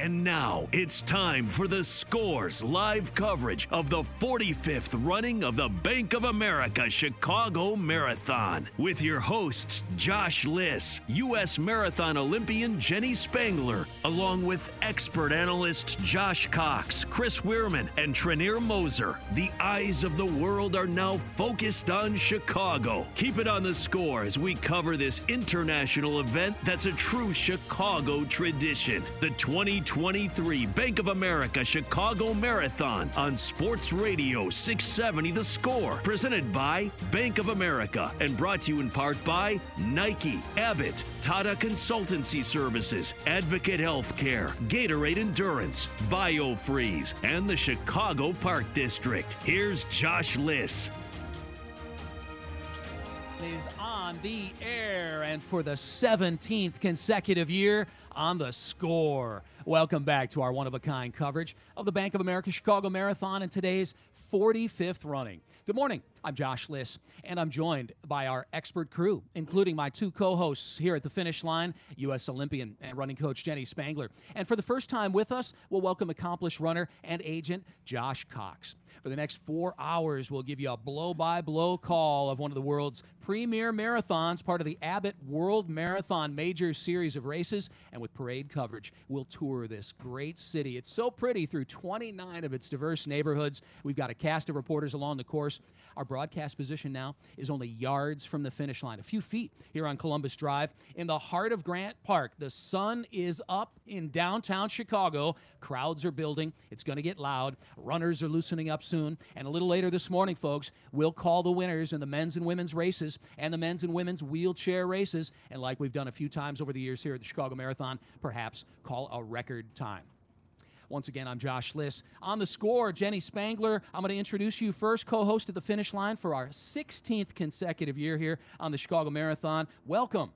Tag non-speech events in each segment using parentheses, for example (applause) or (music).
And now it's time for the Scores live coverage of the 45th running of the Bank of America Chicago Marathon with your hosts Josh Liss, U.S. Marathon Olympian Jenny Spangler, along with expert analysts Josh Cox, Chris Weirman, and Treniere Moser. The eyes of the world are now focused on Chicago. Keep it on the score as we cover this international event that's a true Chicago tradition. The 20 2023 Bank of America Chicago Marathon on Sports Radio 670 The Score. Presented by Bank of America and brought to you in part by Nike, Abbott, Tata Consultancy Services, Advocate Healthcare, Gatorade Endurance, BioFreeze, and the Chicago Park District. Here's Josh Liss. Is on the air and for the 17th consecutive year on the score. Welcome back to our one of a kind coverage of the Bank of America Chicago Marathon and today's 45th running. Good morning. I'm Josh Liss, and I'm joined by our expert crew, including my two co hosts here at the finish line, U.S. Olympian and running coach Jenny Spangler. And for the first time with us, we'll welcome accomplished runner and agent Josh Cox. For the next four hours, we'll give you a blow by blow call of one of the world's premier marathons, part of the Abbott World Marathon Major Series of races. And with parade coverage, we'll tour this great city. It's so pretty through 29 of its diverse neighborhoods. We've got a cast of reporters along the course. Our broadcast position now is only yards from the finish line, a few feet here on Columbus Drive in the heart of Grant Park. The sun is up in downtown Chicago. Crowds are building. It's going to get loud. Runners are loosening up soon. And a little later this morning, folks, we'll call the winners in the men's and women's races and the men's and women's wheelchair races. And like we've done a few times over the years here at the Chicago Marathon, perhaps call a record time. Once again, I'm Josh Liss. On the score, Jenny Spangler. I'm going to introduce you first, co host at the finish line for our 16th consecutive year here on the Chicago Marathon. Welcome.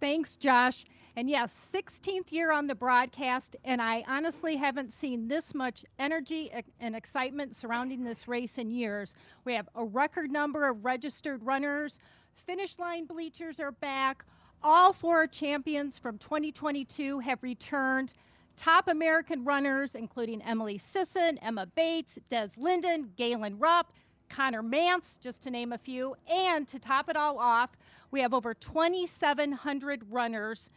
Thanks, Josh. And yes, 16th year on the broadcast, and I honestly haven't seen this much energy and excitement surrounding this race in years. We have a record number of registered runners, finish line bleachers are back. All four champions from 2022 have returned. Top American runners, including Emily Sisson, Emma Bates, Des Linden, Galen Rupp, Connor Mantz, just to name a few. And to top it all off, we have over 2,700 runners.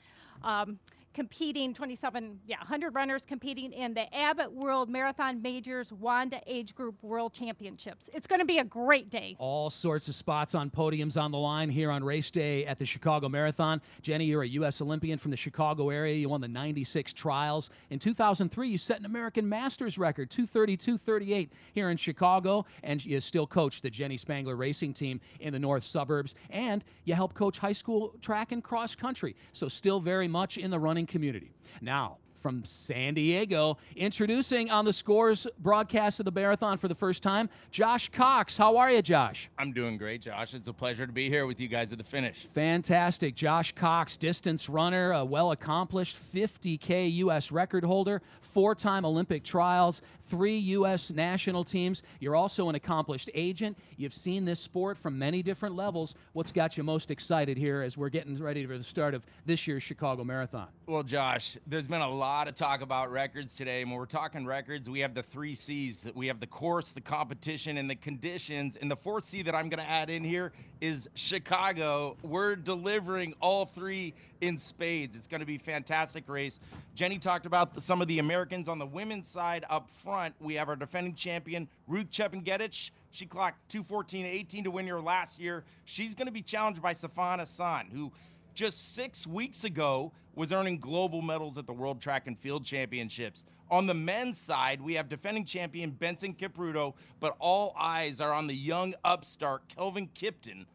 Um, competing 27 yeah 100 runners competing in the abbott world marathon majors wanda age group world championships. It's going to be a great day. All sorts of spots on podiums on the line here on race day at the chicago marathon. Jenny you're a u.s olympian from the chicago area. You won the 96 trials. In 2003 you set an american masters record 232.38 here in chicago. And you still coach the jenny spangler racing team in the north suburbs. And you help coach high school track and cross country. So still very much in the running running community. Now, from San Diego, introducing on the Scores broadcast of the marathon for the first time, Josh Cox. How are you, Josh? I'm doing great, Josh. It's a pleasure to be here with you guys at the finish. Fantastic. Josh Cox, distance runner, a well accomplished 50K U.S. record holder, four time Olympic trials, three U.S. national teams. You're also an accomplished agent. You've seen this sport from many different levels. What's got you most excited here as we're getting ready for the start of this year's Chicago Marathon? Well, Josh, there's been a lot lot of talk about records today. And when we're talking records, we have the three C's. We have the course, the competition, and the conditions. And the fourth C that I'm going to add in here is Chicago. We're delivering all three in spades. It's going to be a fantastic race. Jenny talked about some of the Americans on the women's side up front. We have our defending champion, Ruth Chepngetich. She clocked 214.18 to win here last year. She's going to be challenged by Sifan Hassan, who just six weeks ago was earning global medals at the World Track and Field Championships. On the men's side, we have defending champion Benson Kipruto, but all eyes are on the young upstart Kelvin Kiptum.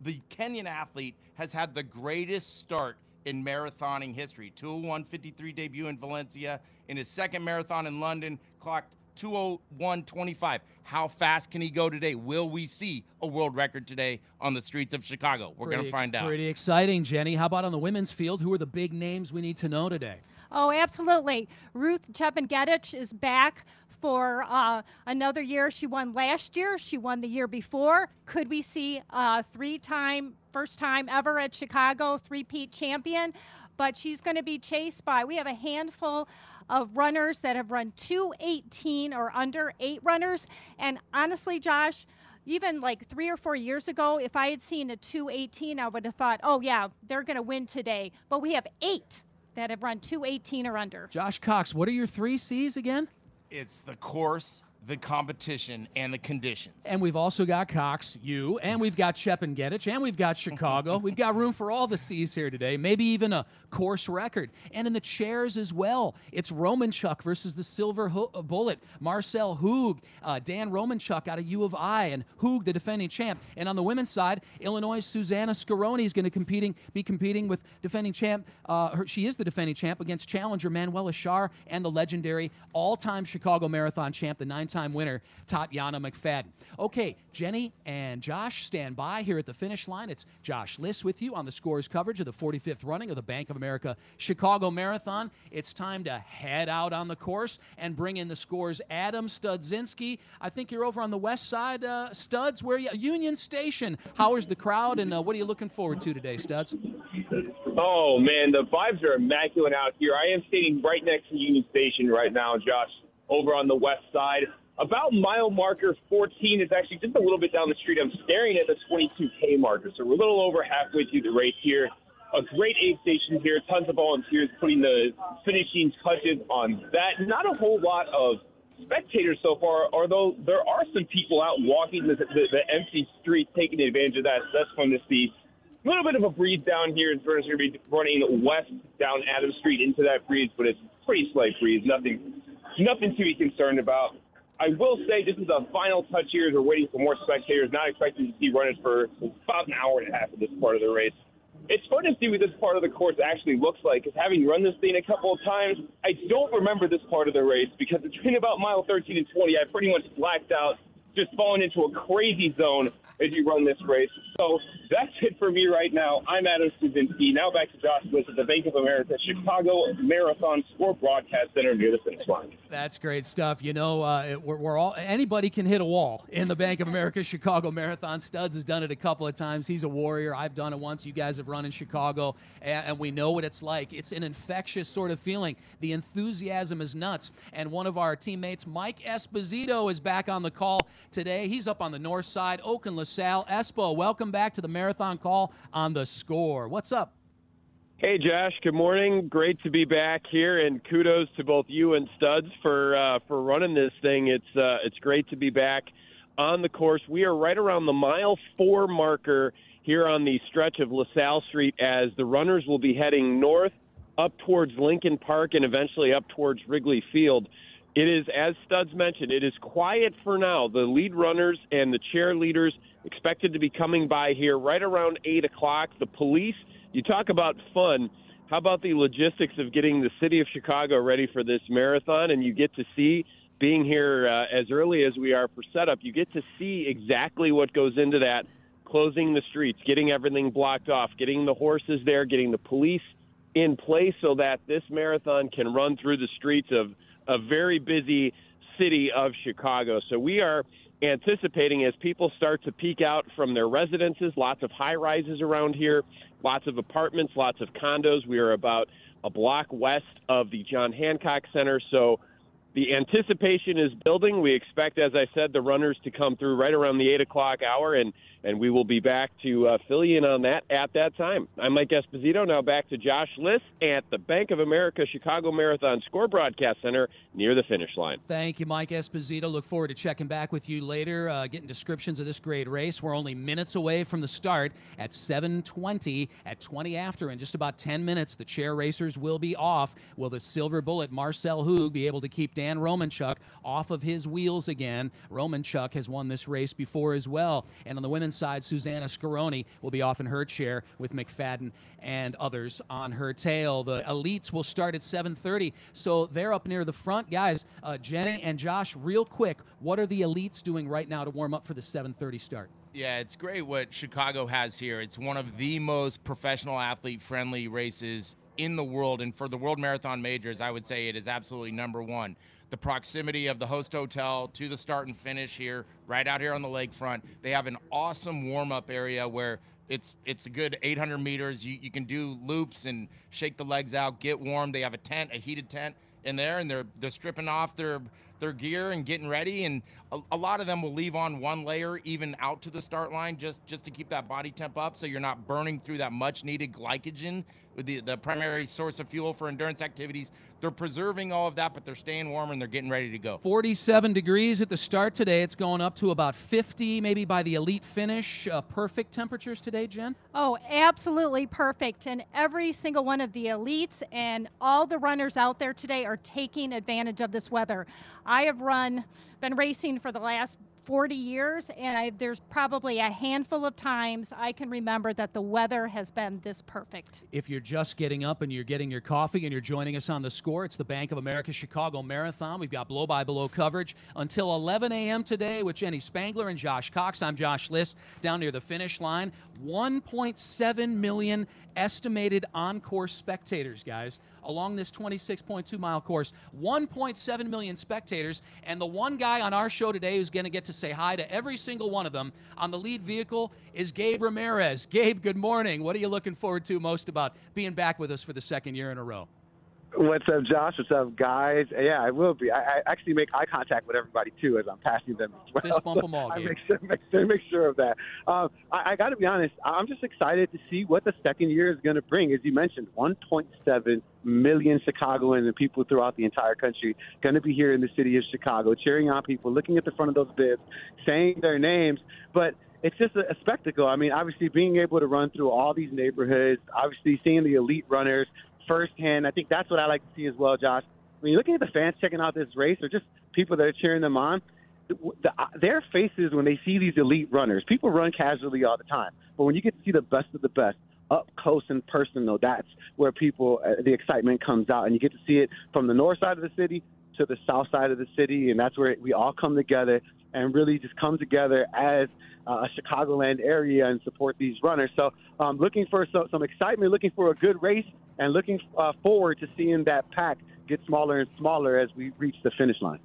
The Kenyan athlete has had the greatest start in marathoning history. 201.53 debut in Valencia. In his second marathon in London, clocked 201.25. How fast can he go today? Will we see a world record today on the streets of Chicago? We're going to find out. Pretty exciting, Jenny. How about on the women's field? Who are the big names we need to know today? Oh, absolutely. Ruth Chepngetich is back for uh, another year. She won last year. She won the year before. Could we see a three-time, first time ever at Chicago, three-peat champion? But she's going to be chased by. We have a handful of runners that have run 218 or under, eight runners. And honestly, Josh, even like three or four years ago, if I had seen a 218, I would have thought, oh, yeah, they're going to win today. But we have eight that have run 218 or under. Josh Cox, what are your three C's again? It's the course, the competition and the conditions. And we've also got Cox, you, and we've got Chepngetich, and Gedich, and we've got Chicago. (laughs) we've got room for all the C's here today, maybe even a course record. And in the chairs as well, it's Romanchuk versus the Silver Ho- uh, Bullet. Marcel Hug, uh, Dan Romanchuk out of U of I, and Hug, the defending champ. And on the women's side, Illinois' Susanna Scaroni is going to competing, be competing with defending champ. Uh, her, she is the defending champ against challenger Manuela Schär and the legendary all-time Chicago Marathon champ, the nine time winner, Tatiana McFadden. Okay, Jenny and Josh stand by here at the finish line. It's Josh Liss with you on the scores coverage of the 45th running of the Bank of America Chicago Marathon. It's time to head out on the course and bring in the scores. Adam Studzinski, I think you're over on the west side. Uh, Studs, where you? Union Station. How is the crowd, and uh, what are you looking forward to today, Studs? Oh man, the vibes are immaculate out here. I am standing right next to Union Station right now, Josh, over on the west side. About mile marker 14 is actually just a little bit down the street. I'm staring at the 22K marker, so we're a little over halfway through the race here. A great aid station here, tons of volunteers putting the finishing touches on that. Not a whole lot of spectators so far, although there are some people out walking the, the, the empty street, taking advantage of that. So that's fun to see. A little bit of a breeze down here. It's going to be running west down Adams Street into that breeze, but it's pretty slight breeze. Nothing, nothing to be concerned about. I will say this is a final touch here as we're waiting for more spectators. Not expecting to see runners for about an hour and a half of this part of the race. It's fun to see what this part of the course actually looks like. Because having run this thing a couple of times, I don't remember this part of the race because between about mile 13 and 20, I pretty much blacked out, just falling into a crazy zone as you run this race. So that's it for me right now. I'm Adam Studzinski. Now back to Josh Liss at the Bank of America Chicago Marathon Sport Broadcast Center near the finish line. That's great stuff. You know, uh, we're, we're, all anybody can hit a wall in the Bank of America Chicago Marathon. Studs has done it a couple of times. He's a warrior. I've done it once. You guys have run in Chicago, and, and we know what it's like. It's an infectious sort of feeling. The enthusiasm is nuts. And one of our teammates, Mike Esposito, is back on the call today. He's up on the north side, Oakland LaSalle. Espo, welcome back to the marathon call on the score. What's up? Hey, Josh. Good morning. Great to be back here, and kudos to both you and Studs for uh, for running this thing. It's uh, it's great to be back on the course. We are right around the mile four marker here on the stretch of LaSalle Street as the runners will be heading north up towards Lincoln Park and eventually up towards Wrigley Field. It is, as Studs mentioned, it is quiet for now. The lead runners and the cheerleaders expected to be coming by here right around 8 o'clock. The police, you talk about fun. How about the logistics of getting the city of Chicago ready for this marathon? And you get to see, being here uh, as early as we are for setup, you get to see exactly what goes into that closing the streets, getting everything blocked off, getting the horses there, getting the police in place so that this marathon can run through the streets of a very busy city of Chicago. So we are anticipating as people start to peek out from their residences, lots of high rises around here, lots of apartments, lots of condos. We are about a block west of the John Hancock Center. So the anticipation is building. We expect, as I said, the runners to come through right around the 8 o'clock hour, and, and we will be back to uh, fill you in on that at that time. I'm Mike Esposito. Now back to Josh Liss at the Bank of America Chicago Marathon Score Broadcast Center near the finish line. Thank you, Mike Esposito. Look forward to checking back with you later, uh, getting descriptions of this great race. We're only minutes away from the start at 7:20. At 20 after, in just about 10 minutes, the chair racers will be off. Will the silver bullet Marcel Hug be able to keep Dan Romanchuk off of his wheels again? Romanchuk has won this race before as well. And on the women's side, Susanna Scaroni will be off in her chair with McFadden and others on her tail. The elites will start at 7:30, so they're up near the front, guys. Uh, Jenny and Josh, real quick, what are the elites doing right now to warm up for the 7:30 start? Yeah, it's great what Chicago has here. It's one of the most professional athlete friendly races in the world. And for the World Marathon Majors, I would say it is absolutely number one. The proximity of the host hotel to the start and finish here, right out here on the lakefront. They have an awesome warm up area where it's it's a good 800 meters. You, you can do loops and shake the legs out, get warm. They have a tent, a heated tent in there, and they're they're stripping off their their gear and getting ready. And a, a, lot of them will leave on one layer even out to the start line just just to keep that body temp up, so you're not burning through that much needed glycogen the, the primary source of fuel for endurance activities. They're preserving all of that, but they're staying warm and they're getting ready to go. 47 degrees at the start today. It's going up to about 50, maybe by the elite finish. Uh, perfect temperatures today, Jen? Oh, absolutely perfect. And every single one of the elites and all the runners out there today are taking advantage of this weather. I have run, been racing for the last 40 years, and I, there's probably a handful of times I can remember that the weather has been this perfect. If you're just getting up and you're getting your coffee and you're joining us on the score, it's the Bank of America Chicago Marathon. We've got blow by blow coverage until 11 a.m. today with Jenny Spangler and Josh Cox. I'm Josh Liss down near the finish line. 1.7 million estimated on course spectators, guys, along this 26.2 mile course. 1.7 million spectators. And the one guy on our show today who's going to get to say hi to every single one of them on the lead vehicle is Gabe Ramirez. Gabe, good morning. What are you looking forward to most about being back with us for the second year in a row? What's up, Josh? What's up, guys? Yeah, I will be. I, I actually make eye contact with everybody too as I'm passing them as well. Fist bump them all. (laughs) I make sure, make sure, make sure of that. Um, I, I got to be honest. I'm just excited to see what the second year is going to bring. As you mentioned, 1.7 million Chicagoans and people throughout the entire country going to be here in the city of Chicago, cheering on people, looking at the front of those bibs, saying their names, but it's just a spectacle. I mean, obviously being able to run through all these neighborhoods, obviously seeing the elite runners, firsthand. I think that's what I like to see as well, Josh. When you're looking at the fans checking out this race, or just people that are cheering them on, the, the, their faces when they see these elite runners. People run casually all the time, but when you get to see the best of the best up close and personal, that's where people uh, the excitement comes out, and you get to see it from the north side of the city to the south side of the city, and that's where we all come together and really just come together as uh, a Chicagoland area and support these runners. So, um, looking for so, some excitement, looking for a good race, and looking uh, forward to seeing that pack get smaller and smaller as we reach the finish line.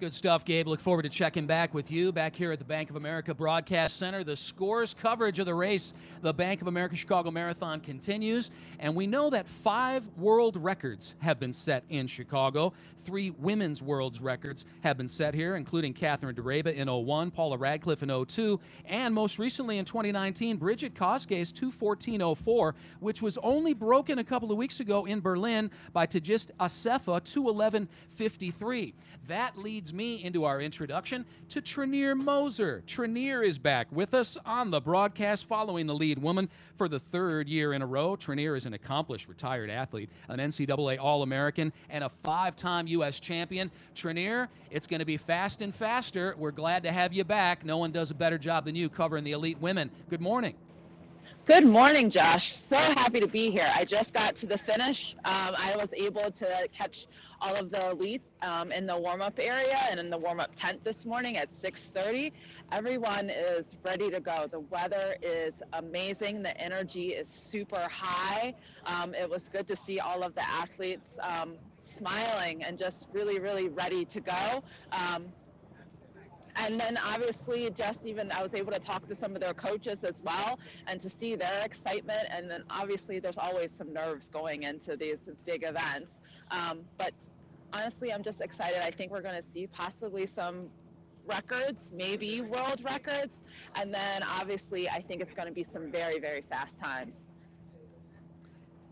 Good stuff, Gabe. Look forward to checking back with you back here at the Bank of America Broadcast Center. The scores coverage of the race, the Bank of America Chicago Marathon, continues. And we know that five world records have been set in Chicago. Three women's world records have been set here, including Catherine Ndereba in 01, Paula Radcliffe in 02, and most recently in 2019, Brigid Kosgei's 214.04, which was only broken a couple of weeks ago in Berlin by Tigist Assefa 211.53. That leads me into our introduction to Treniere Moser. Treniere is back with us on the broadcast following the lead woman for the third year in a row. Treniere is an accomplished retired athlete, an NCAA All American, and a five time U.S. champion. Treniere, it's going to be fast and faster. We're glad to have you back. No one does a better job than you covering the elite women. Good morning. Good morning, Josh. So happy to be here. I just got to the finish. Um, I was able to catch all of the elites um, in the warm-up area and in the warm-up tent this morning at 6.30 everyone is ready to go. The weather is amazing. The energy is super high. Um, it was good to see all of the athletes um, smiling and just really really ready to go. Um, And then obviously, just even I was able to talk to some of their coaches as well and to see their excitement. And then obviously, there's always some nerves going into these big events. Um, but honestly, I'm just excited. I think we're going to see possibly some records, maybe world records. And then obviously, I think it's going to be some very, very fast times.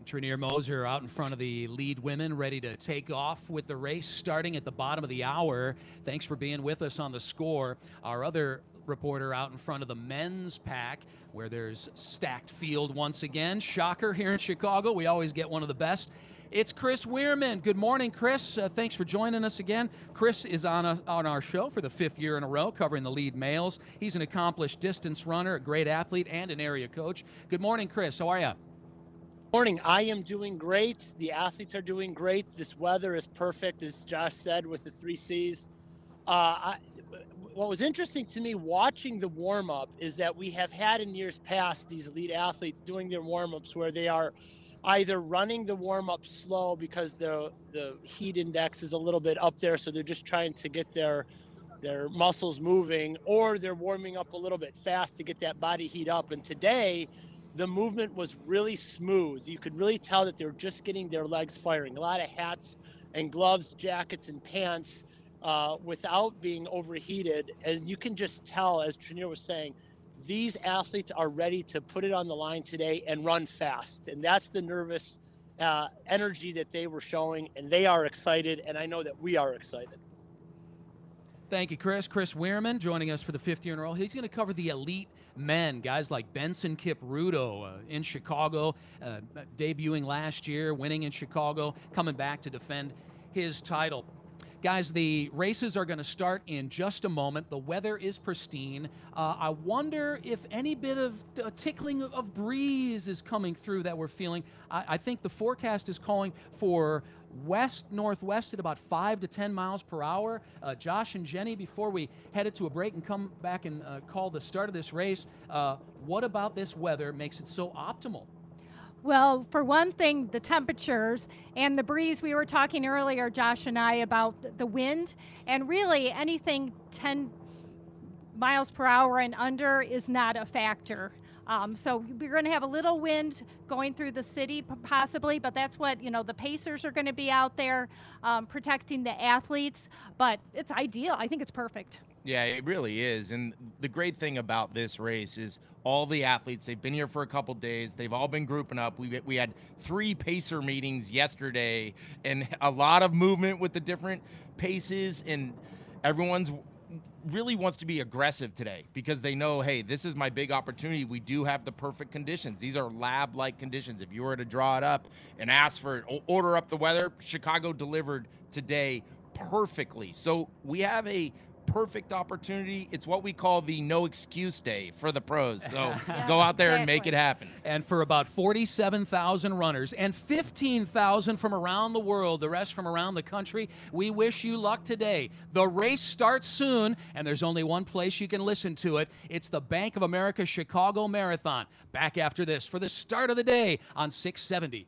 Treniere Moser out in front of the lead women, ready to take off with the race starting at the bottom of the hour. Thanks for being with us on the score. Our other reporter out in front of the men's pack, where there's stacked field once again. Shocker here in Chicago. We always get one of the best. It's Chris Weirman. Good morning, Chris. Uh, thanks for joining us again. Chris is on, a, on our show for the fifth year in a row, covering the lead males. He's an accomplished distance runner, a great athlete, and an area coach. Good morning, Chris. How are you? Morning. I am doing great. The athletes are doing great. This weather is perfect, as Josh said, with the three C's. Uh, I, what was interesting to me watching the warm up is that we have had in years past these elite athletes doing their warm ups where they are either running the warm up slow because the the heat index is a little bit up there, so they're just trying to get their their muscles moving, or they're warming up a little bit fast to get that body heat up. And today, the movement was really smooth. You could really tell that they're just getting their legs firing. A lot of hats and gloves, jackets, and pants uh, without being overheated. And you can just tell, as Treniere was saying, these athletes are ready to put it on the line today and run fast. And that's the nervous uh, energy that they were showing. And they are excited. And I know that we are excited. Thank you, Chris. Chris Weirman joining us for the fifth year in a row. He's going to cover the elite men, guys like Benson Kipruto uh, in Chicago, uh, debuting last year, winning in Chicago, coming back to defend his title. Guys, the races are going to start in just a moment. The weather is pristine. Uh, I wonder if any bit of tickling of, of, breeze is coming through that we're feeling. I, I think the forecast is calling for west northwest at about 5 to 10 miles per hour. Uh, Josh and Jenny, before we headed to a break and come back and uh, call the start of this race, uh, what about this weather makes it so optimal? Well, for one thing, the temperatures and the breeze. We were talking earlier, Josh and I, about the wind, and really anything 10 miles per hour and under is not a factor. Um, so we're going to have a little wind going through the city, possibly, but that's what you know. The Pacers are going to be out there um, protecting the athletes, but it's ideal. I think it's perfect. Yeah, it really is. And the great thing about this race is all the athletes, they've been here for a couple days. They've all been grouping up. We, we had three pacer meetings yesterday and a lot of movement with the different paces, and everyone's really wants to be aggressive today because they know, hey, this is my big opportunity. We do have the perfect conditions. These are lab like conditions. If you were to draw it up and ask for order up the weather, Chicago delivered today perfectly. So we have a perfect opportunity. It's what we call the no excuse day for the pros. So (laughs) yeah, go out there exactly. and make it happen. And for about 47,000 runners and 15,000 from around the world, the rest from around the country, we wish you luck today. The race starts soon, and there's only one place you can listen to it. It's the Bank of America Chicago Marathon. Back after this for the start of the day on 670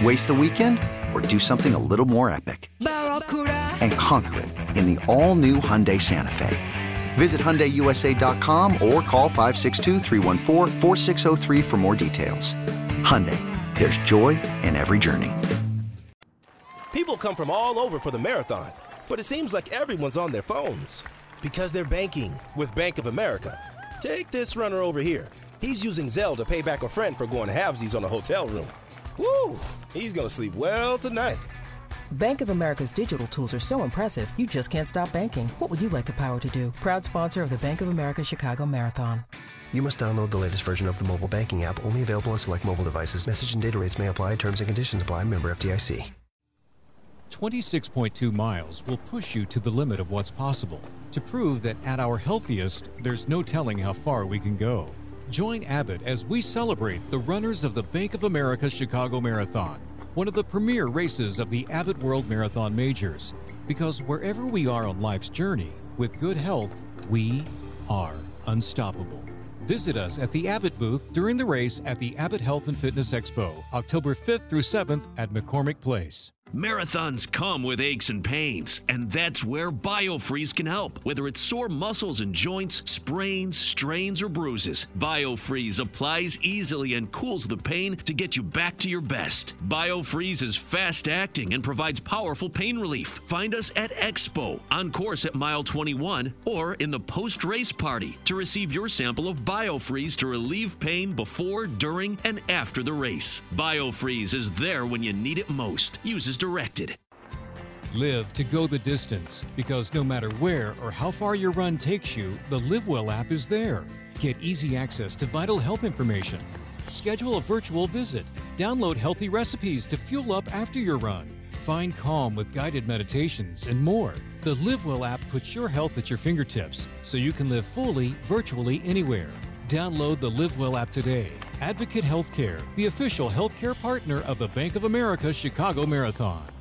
Waste the weekend or do something a little more epic? And conquer it in the all-new Hyundai Santa Fe. Visit HyundaiUSA.com or call 562 for more details. Hyundai, there's joy in every journey. People come from all over for the marathon, but it seems like everyone's on their phones because they're banking with Bank of America. Take this runner over here. He's using Zelle to pay back a friend for going halvesies on a hotel room. Woo! He's gonna sleep well tonight. Bank of America's digital tools are so impressive, you just can't stop banking. What would you like the power to do? Proud sponsor of the Bank of America Chicago Marathon. You must download the latest version of the mobile banking app, only available on select mobile devices. Message and data rates may apply. Terms and conditions apply. Member FDIC. 26.2 miles will push you to the limit of what's possible to prove that at our healthiest, there's no telling how far we can go. Join Abbott as we celebrate the runners of the Bank of America Chicago Marathon, one of the premier races of the Abbott World Marathon Majors. Because wherever we are on life's journey, with good health, we are unstoppable. Visit us at the Abbott booth during the race at the Abbott Health and Fitness Expo, October 5th through 7th at McCormick Place. Marathons come with aches and pains, and that's where BioFreeze can help. Whether it's sore muscles and joints, sprains, strains, or bruises, BioFreeze applies easily and cools the pain to get you back to your best. BioFreeze is fast acting and provides powerful pain relief. Find us at Expo, on course at mile 21, or in the post race party to receive your sample of BioFreeze to relieve pain before, during, and after the race. BioFreeze is there when you need it most. Uses directed. Live to go the distance because no matter where or how far your run takes you, the LiveWell app is there. Get easy access to vital health information. Schedule a virtual visit. Download healthy recipes to fuel up after your run. Find calm with guided meditations and more. The LiveWell app puts your health at your fingertips so you can live fully virtually anywhere. Download the LiveWell app today. Advocate Healthcare, the official healthcare partner of the Bank of America Chicago Marathon.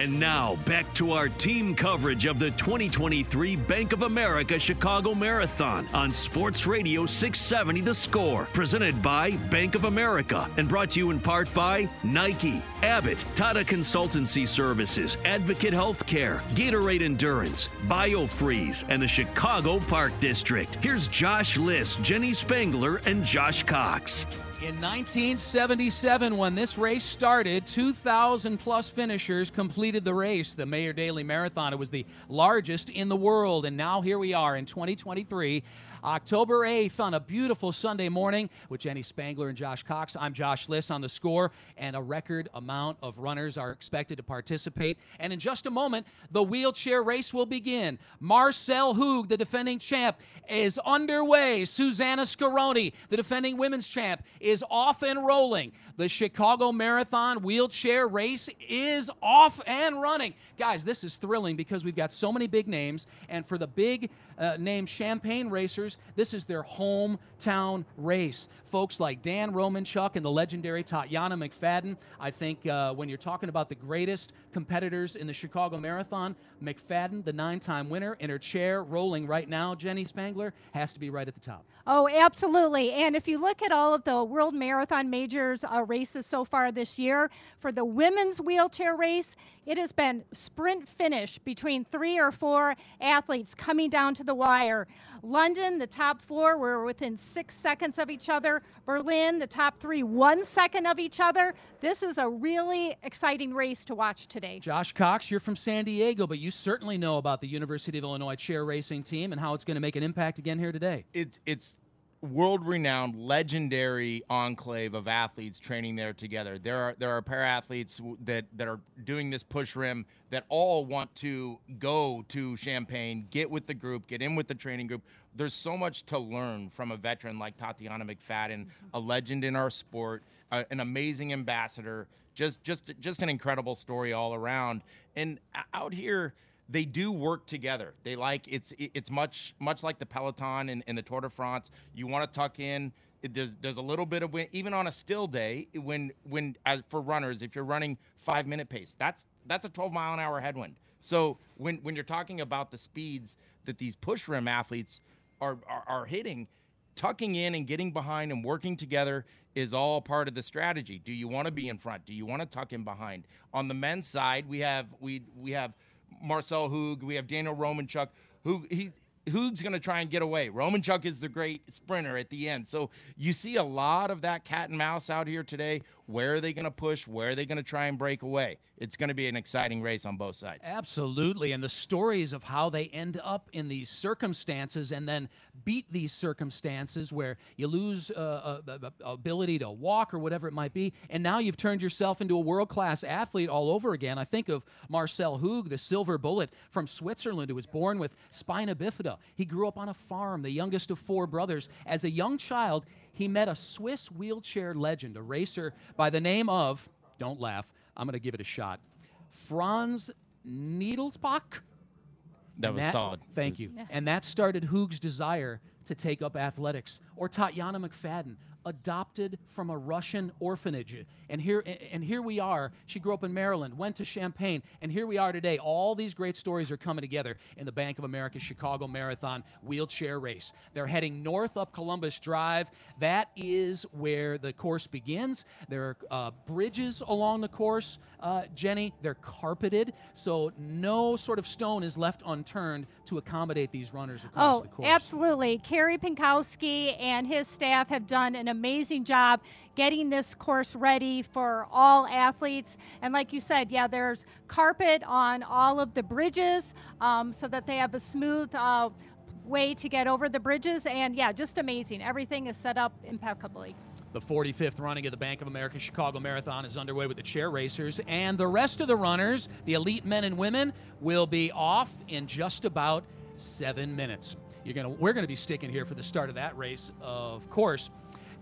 And now back to our team coverage of the 2023 Bank of America Chicago Marathon on Sports Radio 670 The Score, presented by Bank of America and brought to you in part by Nike, Abbott, Tata Consultancy Services, Advocate Healthcare, Gatorade Endurance, BioFreeze, and the Chicago Park District. Here's Josh Liss, Jenny Spangler, and Josh Cox. In 1977, when this race started, 2,000 plus finishers completed the race, the Mayor Daley Marathon. It was the largest in the world. And now here we are in 2023. October 8th on a beautiful Sunday morning with Jenny Spangler and Josh Cox. I'm Josh Liss on the score, and a record amount of runners are expected to participate. And in just a moment, the wheelchair race will begin. Marcel Hug, the defending champ, is underway. Susanna Scaroni, the defending women's champ, is off and rolling. The Chicago Marathon wheelchair race is off and running. Guys, this is thrilling because we've got so many big names, and for the big uh, name Champaign Racers, this is their hometown race. Folks like Dan Romanchuk and the legendary Tatiana McFadden. I think uh, when you're talking about the greatest competitors in the Chicago Marathon, McFadden, the nine time winner, in her chair, rolling right now, Jenny Spangler, has to be right at the top. Oh, absolutely. And if you look at all of the World Marathon Majors uh, races so far this year, for the women's wheelchair race, it has been sprint finish between three or four athletes coming down to the wire. London, the top four were within six seconds of each other. Berlin, the top three, one second of each other. This is a really exciting race to watch today. Josh Cox, you're from San Diego, but you certainly know about the University of Illinois chair racing team and how it's going to make an impact again here today. It's it's world renowned, legendary enclave of athletes training there together. There are there are para athletes that that are doing this push rim that all want to go to Champaign, get with the group, get in with the training group. There's so much to learn from a veteran like Tatiana McFadden, a legend in our sport, an amazing ambassador. Just just just an incredible story all around. And out here they do work together. They like it's it's much much like the Peloton and, and the Tour de France. You want to tuck in. There's there's a little bit of wind, even on a still day when when as for runners if you're running five minute pace that's that's a 12 mile an hour headwind. So when when you're talking about the speeds that these push rim athletes are, are, are hitting, tucking in and getting behind and working together is all part of the strategy. Do you want to be in front? Do you want to tuck in behind? On the men's side, we have we we have Marcel Hug, we have Daniel Romanchuk, who he Hug's going to try and get away. Romanchuk is the great sprinter at the end. So you see a lot of that cat and mouse out here today. Where are they going to push? Where are they going to try and break away? It's going to be an exciting race on both sides. Absolutely. And the stories of how they end up in these circumstances and then beat these circumstances where you lose uh, uh, ability to walk or whatever it might be. And now you've turned yourself into a world class athlete all over again. I think of Marcel Hug, the silver bullet from Switzerland, who was born with spina bifida. He grew up on a farm, the youngest of four brothers. As a young child, he met a Swiss wheelchair legend, a racer by the name of, don't laugh, I'm going to give it a shot, Franz Nietlispach. That was that, solid. Thank was, you. And that started Hug's desire to take up athletics. Or Tatiana McFadden, adopted from a Russian orphanage. And here, and here we are. She grew up in Maryland, went to Champaign, and here we are today. All these great stories are coming together in the Bank of America Chicago Marathon wheelchair race. They're heading north up Columbus Drive. That is where the course begins. There are uh, bridges along the course, uh, Jenny. They're carpeted, so no sort of stone is left unturned to accommodate these runners across oh, the course. absolutely. Carey Pinkowski and his staff have done an amazing job getting this course ready for all athletes. And like you said, yeah, there's carpet on all of the bridges um, so that they have a smooth uh, way to get over the bridges. And yeah, just amazing. Everything is set up impeccably. The 45th running of the Bank of America Chicago Marathon is underway with the chair racers, and the rest of the runners, the elite men and women, will be off in just about seven minutes. You're gonna, we're going to be sticking here for the start of that race, of course.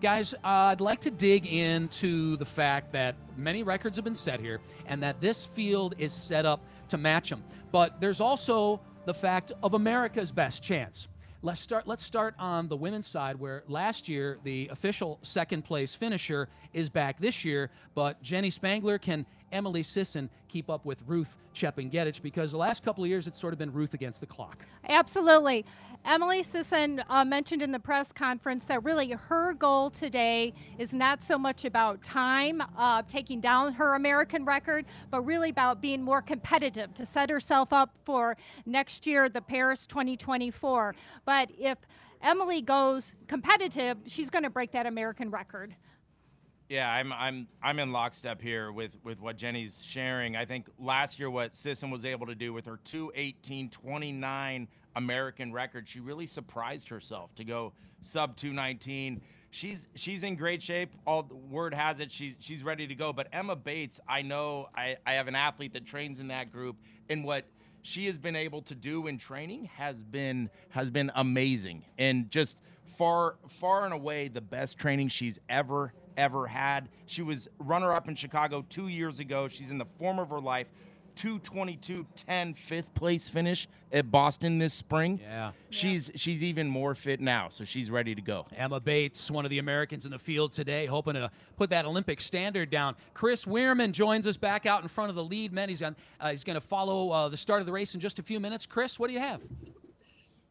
Guys, uh, I'd like to dig into the fact that many records have been set here and that this field is set up to match them. But there's also the fact of America's best chance. Let's start. Let's start on the women's side, where last year the official second place finisher is back this year. But Jenny Spangler can Emily Sisson keep up with Ruth Chepngetich because the last couple of years it's sort of been Ruth against the clock. Absolutely. Emily Sisson uh, mentioned in the press conference that really her goal today is not so much about time, uh, taking down her American record, but really about being more competitive to set herself up for next year, the Paris 2024. But if Emily goes competitive, she's going to break that American record. Yeah, I'm I'm I'm in lockstep here with with what Jenny's sharing. I think last year what Sisson was able to do with her 218.29 American record, she really surprised herself to go sub 219. She's she's in great shape. All word has it she's she's ready to go. But Emma Bates, I know I, I have an athlete that trains in that group, and what she has been able to do in training has been has been amazing and just far far and away the best training she's ever ever had. She was runner up in Chicago two years ago. She's in the form of her life. 222 10 fifth place finish at Boston this spring. Yeah. She's she's even more fit now, so she's ready to go. Emma Bates, one of the Americans in the field today, hoping to put that Olympic standard down. Chris Weirman joins us back out in front of the lead men. He's, on, uh, he's going to follow uh, the start of the race in just a few minutes. Chris, what do you have?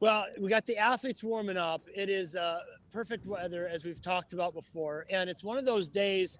Well, we got the athletes warming up. It is uh, perfect weather, as we've talked about before. And it's one of those days,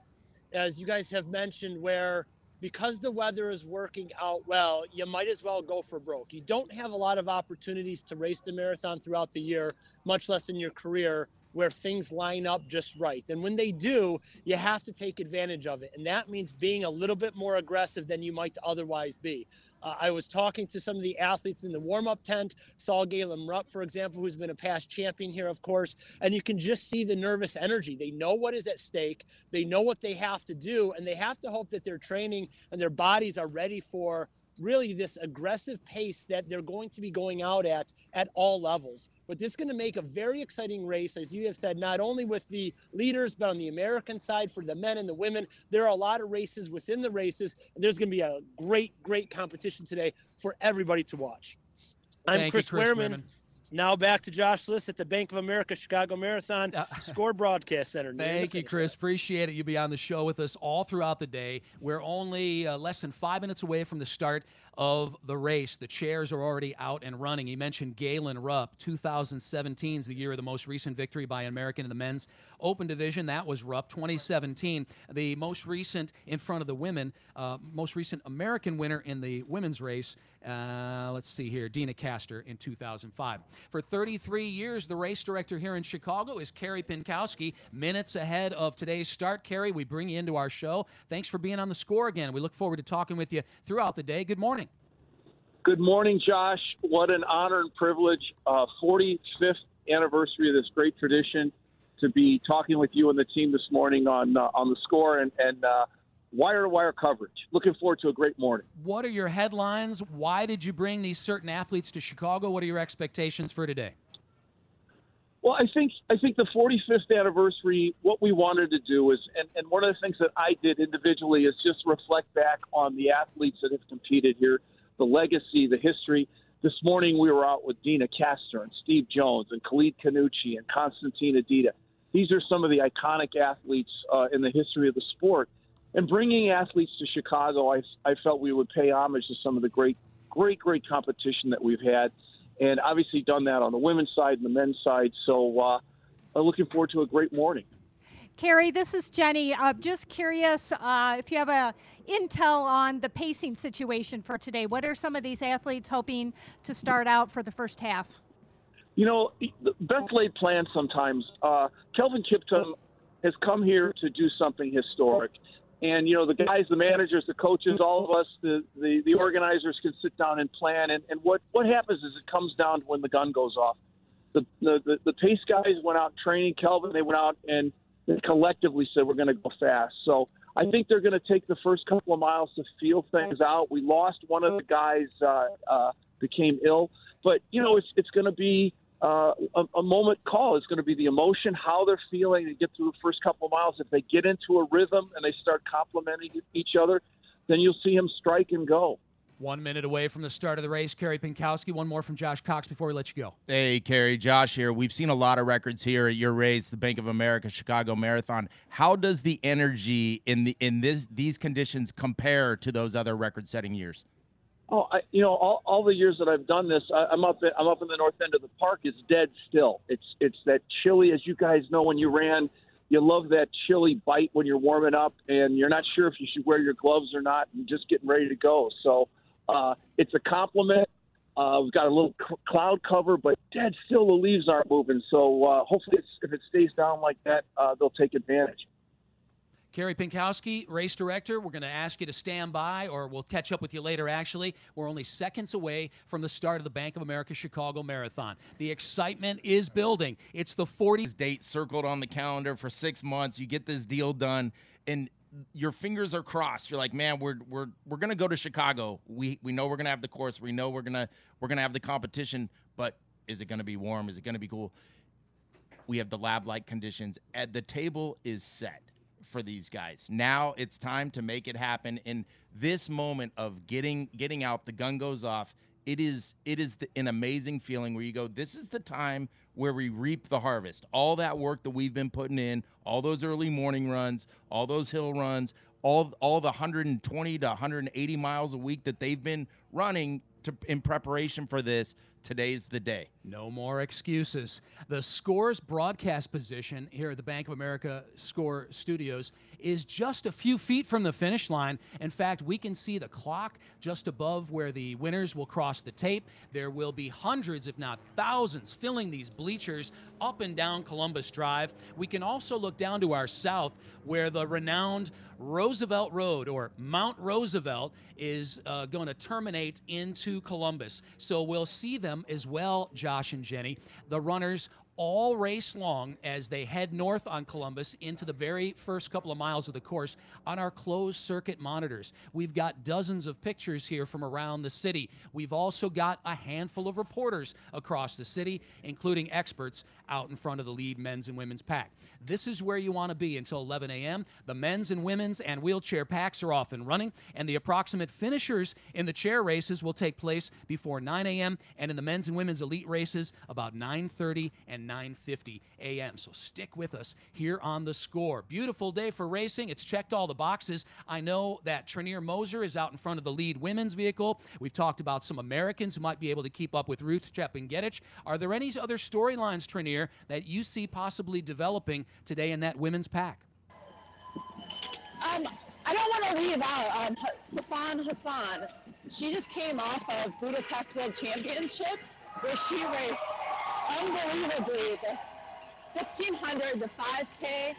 as you guys have mentioned, where because the weather is working out well, you might as well go for broke. You don't have a lot of opportunities to race the marathon throughout the year, much less in your career, where things line up just right. And when they do, you have to take advantage of it. And that means being a little bit more aggressive than you might otherwise be. Uh, I was talking to some of the athletes in the warm up tent, saw Galen Rupp, for example, who's been a past champion here, of course, and you can just see the nervous energy. They know what is at stake, they know what they have to do, and they have to hope that their training and their bodies are ready for really this aggressive pace that they're going to be going out at at all levels. But this is going to make a very exciting race, as you have said, not only with the leaders, but on the American side for the men and the women. There are a lot of races within the races. And there's going to be a great, great competition today for everybody to watch. I'm Thank Chris, you, Chris Wehrman. Now back to Josh Liss at the Bank of America Chicago Marathon Score Broadcast Center. Thank you, Chris. Appreciate it. You'll be on the show with us all throughout the day. We're only uh, less than five minutes away from the start of the race. The chairs are already out and running. He mentioned Galen Rupp. 2017 is the year of the most recent victory by an American in the men's open division. That was Rupp. 2017, the most recent in front of the women, uh, most recent American winner in the women's race. Uh, let's see here, Deena Kastor in 2005. For 33 years, the race director here in Chicago is Carey Pinkowski. Minutes ahead of today's start, Carey, we bring you into our show. Thanks for being on the score again. We look forward to talking with you throughout the day. Good morning. Good morning, Josh. What an honor and privilege. Uh, 45th anniversary of this great tradition to be talking with you and the team this morning on uh, on the score and, and uh, wire to wire coverage. Looking forward to a great morning. What are your headlines? Why did you bring these certain athletes to Chicago? What are your expectations for today? Well, I think I think the 45th anniversary. What we wanted to do is, and, and one of the things that I did individually is just reflect back on the athletes that have competed here, the legacy, the history. This morning we were out with Deena Kastor and Steve Jones and Khalid Khannouchi and Constantina Dita. These are some of the iconic athletes uh, in the history of the sport. And bringing athletes to Chicago, I, I felt we would pay homage to some of the great, great, great competition that we've had and obviously done that on the women's side and the men's side. So uh, I'm looking forward to a great morning. Carey, this is Jenny. I'm just curious uh, if you have a intel on the pacing situation for today. What are some of these athletes hoping to start out for the first half? You know, best laid plans sometimes. Uh, Kelvin Kiptum has come here to do something historic. And, you know, the guys, the managers, the coaches, all of us, the, the, the organizers can sit down and plan. And, and what, what happens is it comes down to when the gun goes off. The, the, the, the pace guys went out training Kelvin. They went out and collectively said, we're going to go fast. So I think they're going to take the first couple of miles to feel things out. We lost one of the guys, uh, uh, became ill. But, you know, it's, it's going to be uh, a, a moment call. It's going to be the emotion, how they're feeling, and get through the first couple of miles. If they get into a rhythm and they start complimenting each other, then you'll see them strike and go. One minute away from the start of the race, Carey Pinkowski. One more from Josh Cox before we let you go. Hey, Carey, Josh here. We've seen a lot of records here at your race, the Bank of America Chicago Marathon. How does the energy in the in this these conditions compare to those other record-setting years? Oh, I, you know, all, all the years that I've done this, I, I'm up. I'm up in the north end of the park. It's dead still. It's it's that chilly, as you guys know, when you ran. You love that chilly bite when you're warming up, and you're not sure if you should wear your gloves or not, and just getting ready to go. So uh, it's a compliment. Uh, we've got a little c- cloud cover, but dead still, the leaves aren't moving. So uh, hopefully, it's, if it stays down like that, uh, they'll take advantage. Carey Pinkowski, race director, we're going to ask you to stand by, or we'll catch up with you later, actually. We're only seconds away from the start of the Bank of America Chicago Marathon. The excitement is building. It's the 40th date circled on the calendar for six months. You get this deal done, and your fingers are crossed. You're like, man, we're we're we're gonna go to Chicago. We we know we're gonna have the course. We know we're gonna we're gonna have the competition. But is it gonna be warm? Is it gonna be cool? We have the lab-like conditions. And the table is set for these guys. Now it's time to make it happen. In this moment of getting getting out, the gun goes off. It is it is the, an amazing feeling where you go. This is the time where we reap the harvest. All that work that we've been putting in, all those early morning runs, all those hill runs, all all the 120 to 180 miles a week that they've been running to in preparation for this. Today's the day. No more excuses. The Scores broadcast position here at the Bank of America Score Studios is just a few feet from the finish line. In fact, we can see the clock just above where the winners will cross the tape. There will be hundreds, if not thousands, filling these bleachers up and down Columbus Drive. We can also look down to our south where the renowned Roosevelt Road or Mount Roosevelt is uh, going to terminate into Columbus. So we'll see them as well, Josh and Jenny. The runners all race long as they head north on Columbus into the very first couple of miles of the course on our closed circuit monitors. We've got dozens of pictures here from around the city. We've also got a handful of reporters across the city, including experts out in front of the lead men's and women's pack. This is where you want to be until 11 a.m. The men's and women's and wheelchair packs are off and running, and the approximate finishers in the chair races will take place before 9 a.m. and in the men's and women's elite races about 9:30 and 9:50 a.m. So stick with us here on the score. Beautiful day for racing. It's checked all the boxes. I know that Treniere Moser is out in front of the lead women's vehicle. We've talked about some Americans who might be able to keep up with Ruth Chepngetich. Are there any other storylines, Treniere, that you see possibly developing today in that women's pack? Um, I don't want to leave out um, Sifan Hassan. She just came off of Budapest World Championships where she raced unbelievably the 1500, the 5K,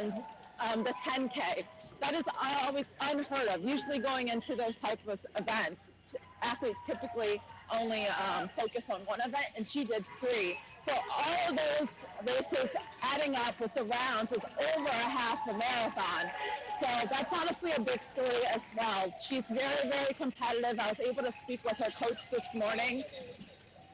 and um, the 10K. That is always unheard of. Usually going into those types of events, athletes typically only um, focus on one event, and she did three. So all of those races adding up with the rounds was over a half a marathon. So that's honestly a big story as well. She's very, very competitive. I was able to speak with her coach this morning.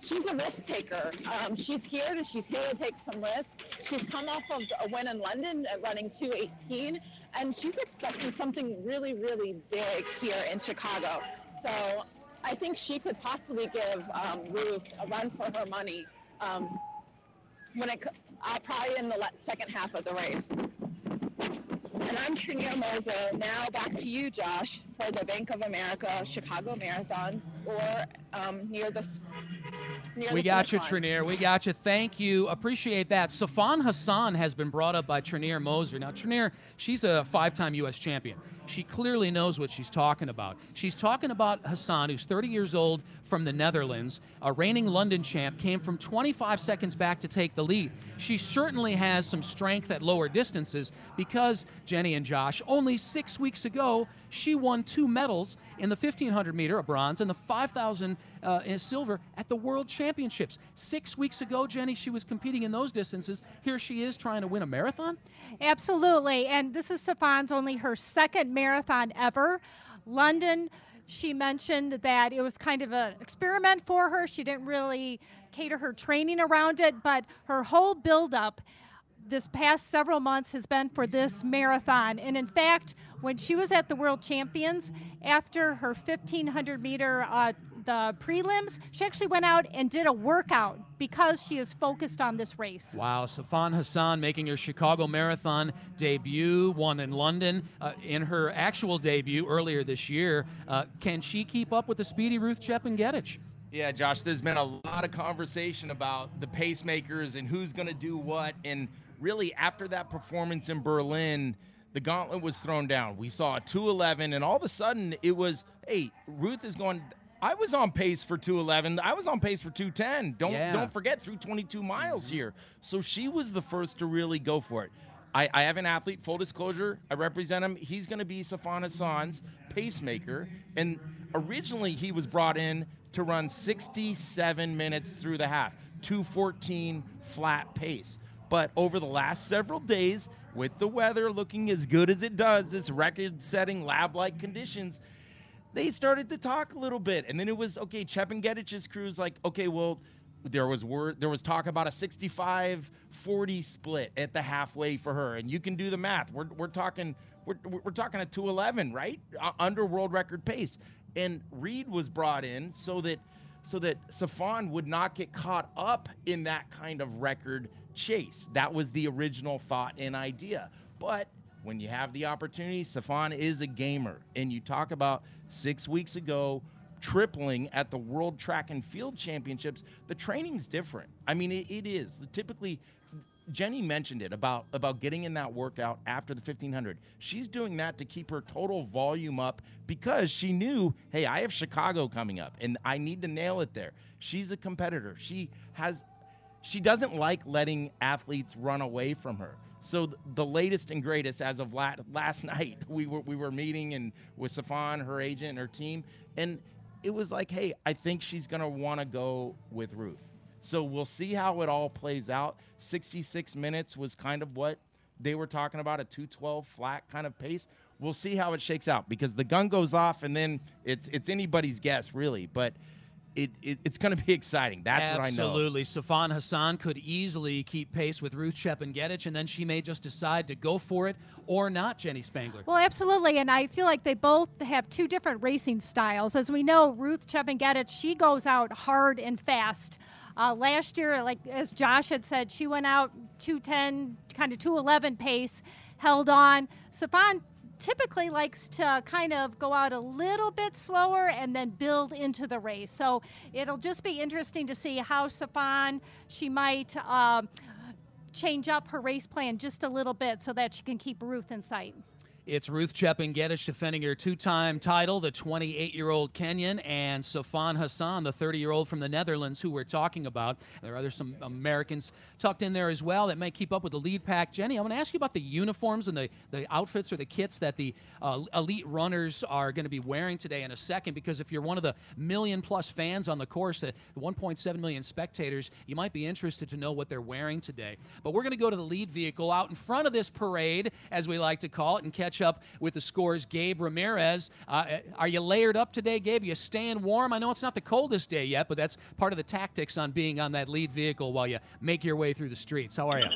She's a risk taker. Um, she's here to she's here to take some risks. She's come off of a win in London at running 218, and she's expecting something really, really big here in Chicago. So I think she could possibly give um, Ruth a run for her money um, when it uh, probably in the second half of the race. And I'm Treniere Moser. Now back to you, Josh, for the Bank of America Chicago Marathon score um, near the. We got you. Treniere. We got you. Thank you. Appreciate that. Sifan Hassan has been brought up by Treniere Moser. Now, Treniere, she's a five time U.S. champion. She clearly knows what she's talking about. She's talking about Hassan, who's 30 years old from the Netherlands, a reigning London champ, came from 25 seconds back to take the lead. She certainly has some strength at lower distances because, Jenny and Josh, only six weeks ago, she won two medals in the 1500 meter, a bronze, and the 5000 uh, silver at the World Championships. Six weeks ago, Jenny, she was competing in those distances. Here she is trying to win a marathon. Absolutely. And this is Sifan's only her second marathon ever. London, she mentioned that it was kind of an experiment for her. She didn't really cater her training around it, but her whole buildup this past several months has been for this marathon. And in fact, when she was at the World Champions, after her 1500 meter uh, the prelims, she actually went out and did a workout because she is focused on this race. Wow, Sifan Hassan making her Chicago Marathon debut, one in London uh, in her actual debut earlier this year. Uh, can she keep up with the speedy Ruth Chepngetich? Yeah, Josh, there's been a lot of conversation about the pacemakers and who's going to do what. And really, after that performance in Berlin, the gauntlet was thrown down. We saw a 211, and all of a sudden it was, hey, Ruth is going. I was on pace for 211. I was on pace for 210. Don't Yeah. don't forget through 22 miles mm-hmm. here. So she was the first to really go for it. I, I have an athlete, full disclosure. I represent him. He's going to be Safana Hassan's pacemaker. And originally, he was brought in to run 67 minutes through the half, 214 flat pace. But over the last several days, with the weather looking as good as it does, this record setting lab like conditions, they started to talk a little bit. And then it was okay, Chepngetich's crew's like, okay, well, there was word there was talk about a 65 40 split at the halfway for her. And you can do the math. We're, we're talking we're, we're talking a 211 right? Uh, under world record pace. And reed was brought in so that so that Sifan would not get caught up in that kind of record chase. That was the original thought and idea. But when you have the opportunity Sifan is a gamer and you talk about six weeks ago tripling at the World Track and Field Championships, the training's different. I mean, it, it is. Typically, Jenny mentioned it about about getting in that workout after the 1500. She's doing that to keep her total volume up because she knew, hey, I have Chicago coming up and I need to nail it there. She's a competitor. She has she doesn't like letting athletes run away from her. So the latest and greatest as of last, (laughs) night, we were we were meeting and with Sifan, her agent, and her team, and it was like, hey, I think she's gonna want to go with Ruth. So we'll see how it all plays out. 66 minutes was kind of what they were talking about a 212 flat kind of pace. We'll see how it shakes out because the gun goes off and then it's it's anybody's guess really, but it, it it's going to be (laughs) exciting. That's Absolutely. what I know. Absolutely. Sifan Hassan could easily keep pace with Ruth Chepngetich, and then she may just decide to go for it or not, Jenny Spangler. Well, absolutely. And I feel like they both have two different racing styles. As we know, Ruth Chepngetich, she goes out hard and fast. Uh, last year, like as Josh had said, she went out 210, kind of 211 pace, held on. Sifan typically likes to kind of go out a little bit slower and then build into the race. So it'll just be interesting to see how Sifan, she might um, change up her race plan just a little bit so that she can keep Ruth in sight. It's Ruth Chepngetich defending her two-time title, the 28-year-old Kenyan, and Sifan Hassan, the 30-year-old from the Netherlands, who we're talking about. There are other some Americans tucked in there as well that may keep up with the lead pack. Jenny, I'm going to ask you about the uniforms and the, the outfits or the kits that the uh, elite runners are going to be wearing today in a second, because if you're one of the million-plus fans on the course, the 1.7 million spectators, you might be interested to know what they're wearing today. But we're going to go to the lead vehicle out in front of this parade, as we like to call it, and catch up with the scores. Gabe Ramirez, uh, are you layered up today, Gabe? Are you staying warm? I know it's not the coldest day yet, but that's part of the tactics on being on that lead vehicle while you make your way through the streets. How are you?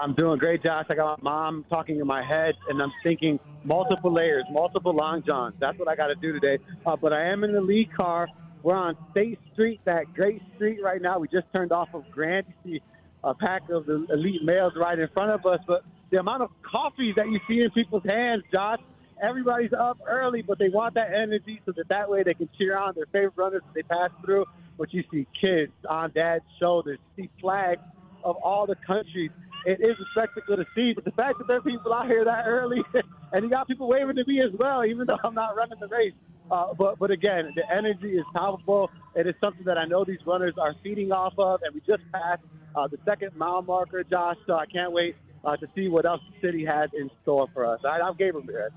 I'm doing great, Josh. I got my mom talking in my head, and I'm thinking multiple layers, multiple long johns. That's what I got to do today. Uh, but I am in the lead car. We're on State Street, that great street right now. We just turned off of Grant. You see a pack of the elite males right in front of us, but the amount of coffee that you see in people's hands, Josh. Everybody's up early, but they want that energy so that that way they can cheer on their favorite runners as they pass through. But you see kids on dad's shoulders, you see flags of all the countries. It is a spectacle to see, but the fact that there are people out here that early, (laughs) and you got people waving to me as well, even though I'm not running the race. Uh, but but again, the energy is palpable. It is something that I know these runners are feeding off of, and we just passed uh, the second mile marker, Josh. So I can't wait uh, to see what else the city has in store for us. All right, I'm Gabriel.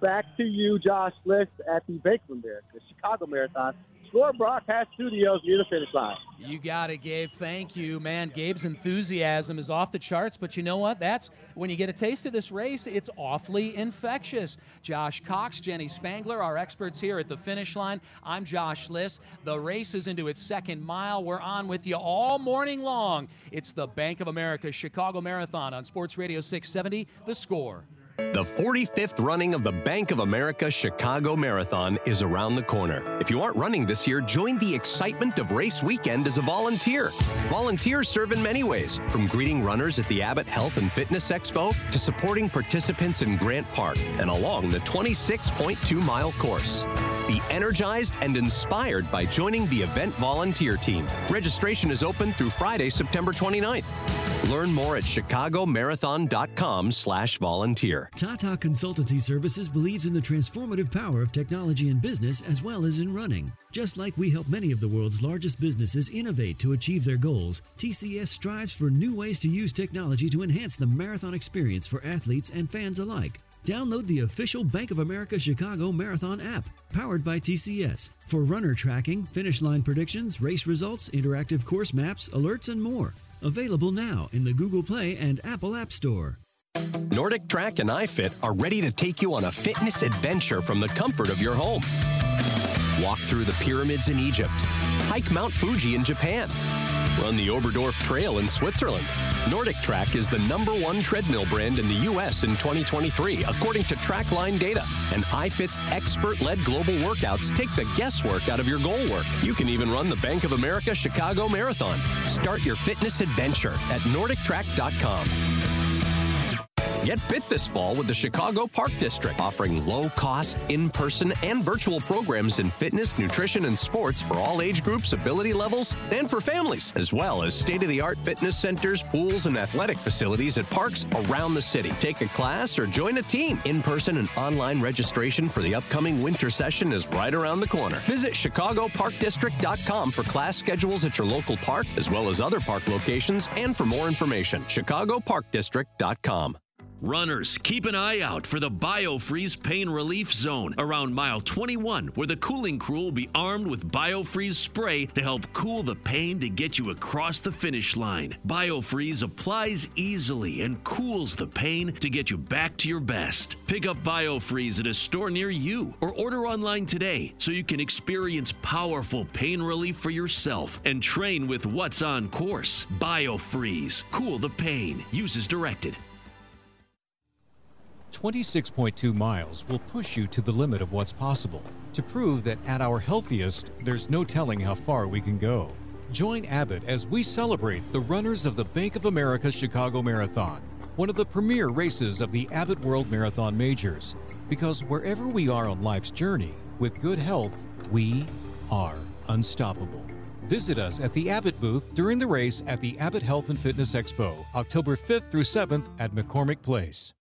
Back to you, Josh Liss, at the Bank of the Chicago Marathon. Score Broadcast Studios near the finish line. You got it, Gabe. Thank you, man. Gabe's enthusiasm is off the charts, but you know what? That's when you get a taste of this race, it's awfully infectious. Josh Cox, Jenny Spangler, our experts here at the finish line. I'm Josh Liss. The race is into its second mile. We're on with you all morning long. It's the Bank of America Chicago Marathon on Sports Radio 670, The Score. The 45th running of the Bank of America Chicago Marathon is around the corner. If you aren't running this year, join the excitement of race weekend as a volunteer. Volunteers serve in many ways, from greeting runners at the Abbott Health and Fitness Expo to supporting participants in Grant Park and along the 26.2 mile course. Be energized and inspired by joining the event volunteer team. Registration is open through Friday, September 29th. Learn more at chicagomarathon.com slash volunteer. Tata Consultancy Services believes in the transformative power of technology in business as well as in running. Just like we help many of the world's largest businesses innovate to achieve their goals, TCS strives for new ways to use technology to enhance the marathon experience for athletes and fans alike. Download the official Bank of America Chicago Marathon app, powered by TCS, for runner tracking, finish line predictions, race results, interactive course maps, alerts, and more. Available now in the Google Play and Apple App Store. NordicTrack and iFit are ready to take you on a fitness adventure from the comfort of your home. Walk through the pyramids in Egypt, hike Mount Fuji in Japan, run the Oberdorf Trail in Switzerland. NordicTrack is the number one treadmill brand in the U.S. in 2023, according to TraQline data. And iFit's expert-led global workouts take the guesswork out of your goal work. You can even run the Bank of America Chicago Marathon. Start your fitness adventure at NordicTrack.com. Get fit this fall with the Chicago Park District, offering low cost, in person, and virtual programs in fitness, nutrition, and sports for all age groups, ability levels, and for families, as well as state of the art fitness centers, pools, and athletic facilities at parks around the city. Take a class or join a team. In person and online registration for the upcoming winter session is right around the corner. Visit ChicagoParkDistrict.com for class schedules at your local park, as well as other park locations, and for more information. ChicagoParkDistrict.com. Runners, keep an eye out for the BioFreeze Pain Relief Zone around mile 21, where the cooling crew will be armed with BioFreeze spray to help cool the pain to get you across the finish line. BioFreeze applies easily and cools the pain to get you back to your best. Pick up BioFreeze at a store near you or order online today so you can experience powerful pain relief for yourself and train with what's on course. BioFreeze, cool the pain. Use as directed. 26.2 miles will push you to the limit of what's possible to prove that at our healthiest, there's no telling how far we can go. Join Abbott as we celebrate the runners of the Bank of America Chicago Marathon, one of the premier races of the Abbott World Marathon Majors. Because wherever we are on life's journey, with good health, we are unstoppable. Visit us at the Abbott booth during the race at the Abbott Health and Fitness Expo, October 5th through 7th at McCormick Place.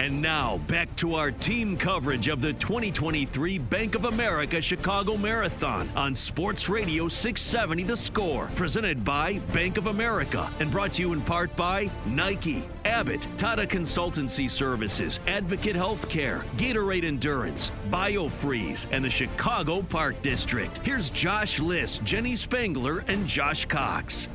And now back to our team coverage of the 2023 Bank of America Chicago Marathon on Sports Radio 670 The Score, presented by Bank of America and brought to you in part by Nike, Abbott, Tata Consultancy Services, Advocate Healthcare, Gatorade Endurance, BioFreeze, and the Chicago Park District. Here's Josh Liss, Jenny Spangler, and Josh Cox.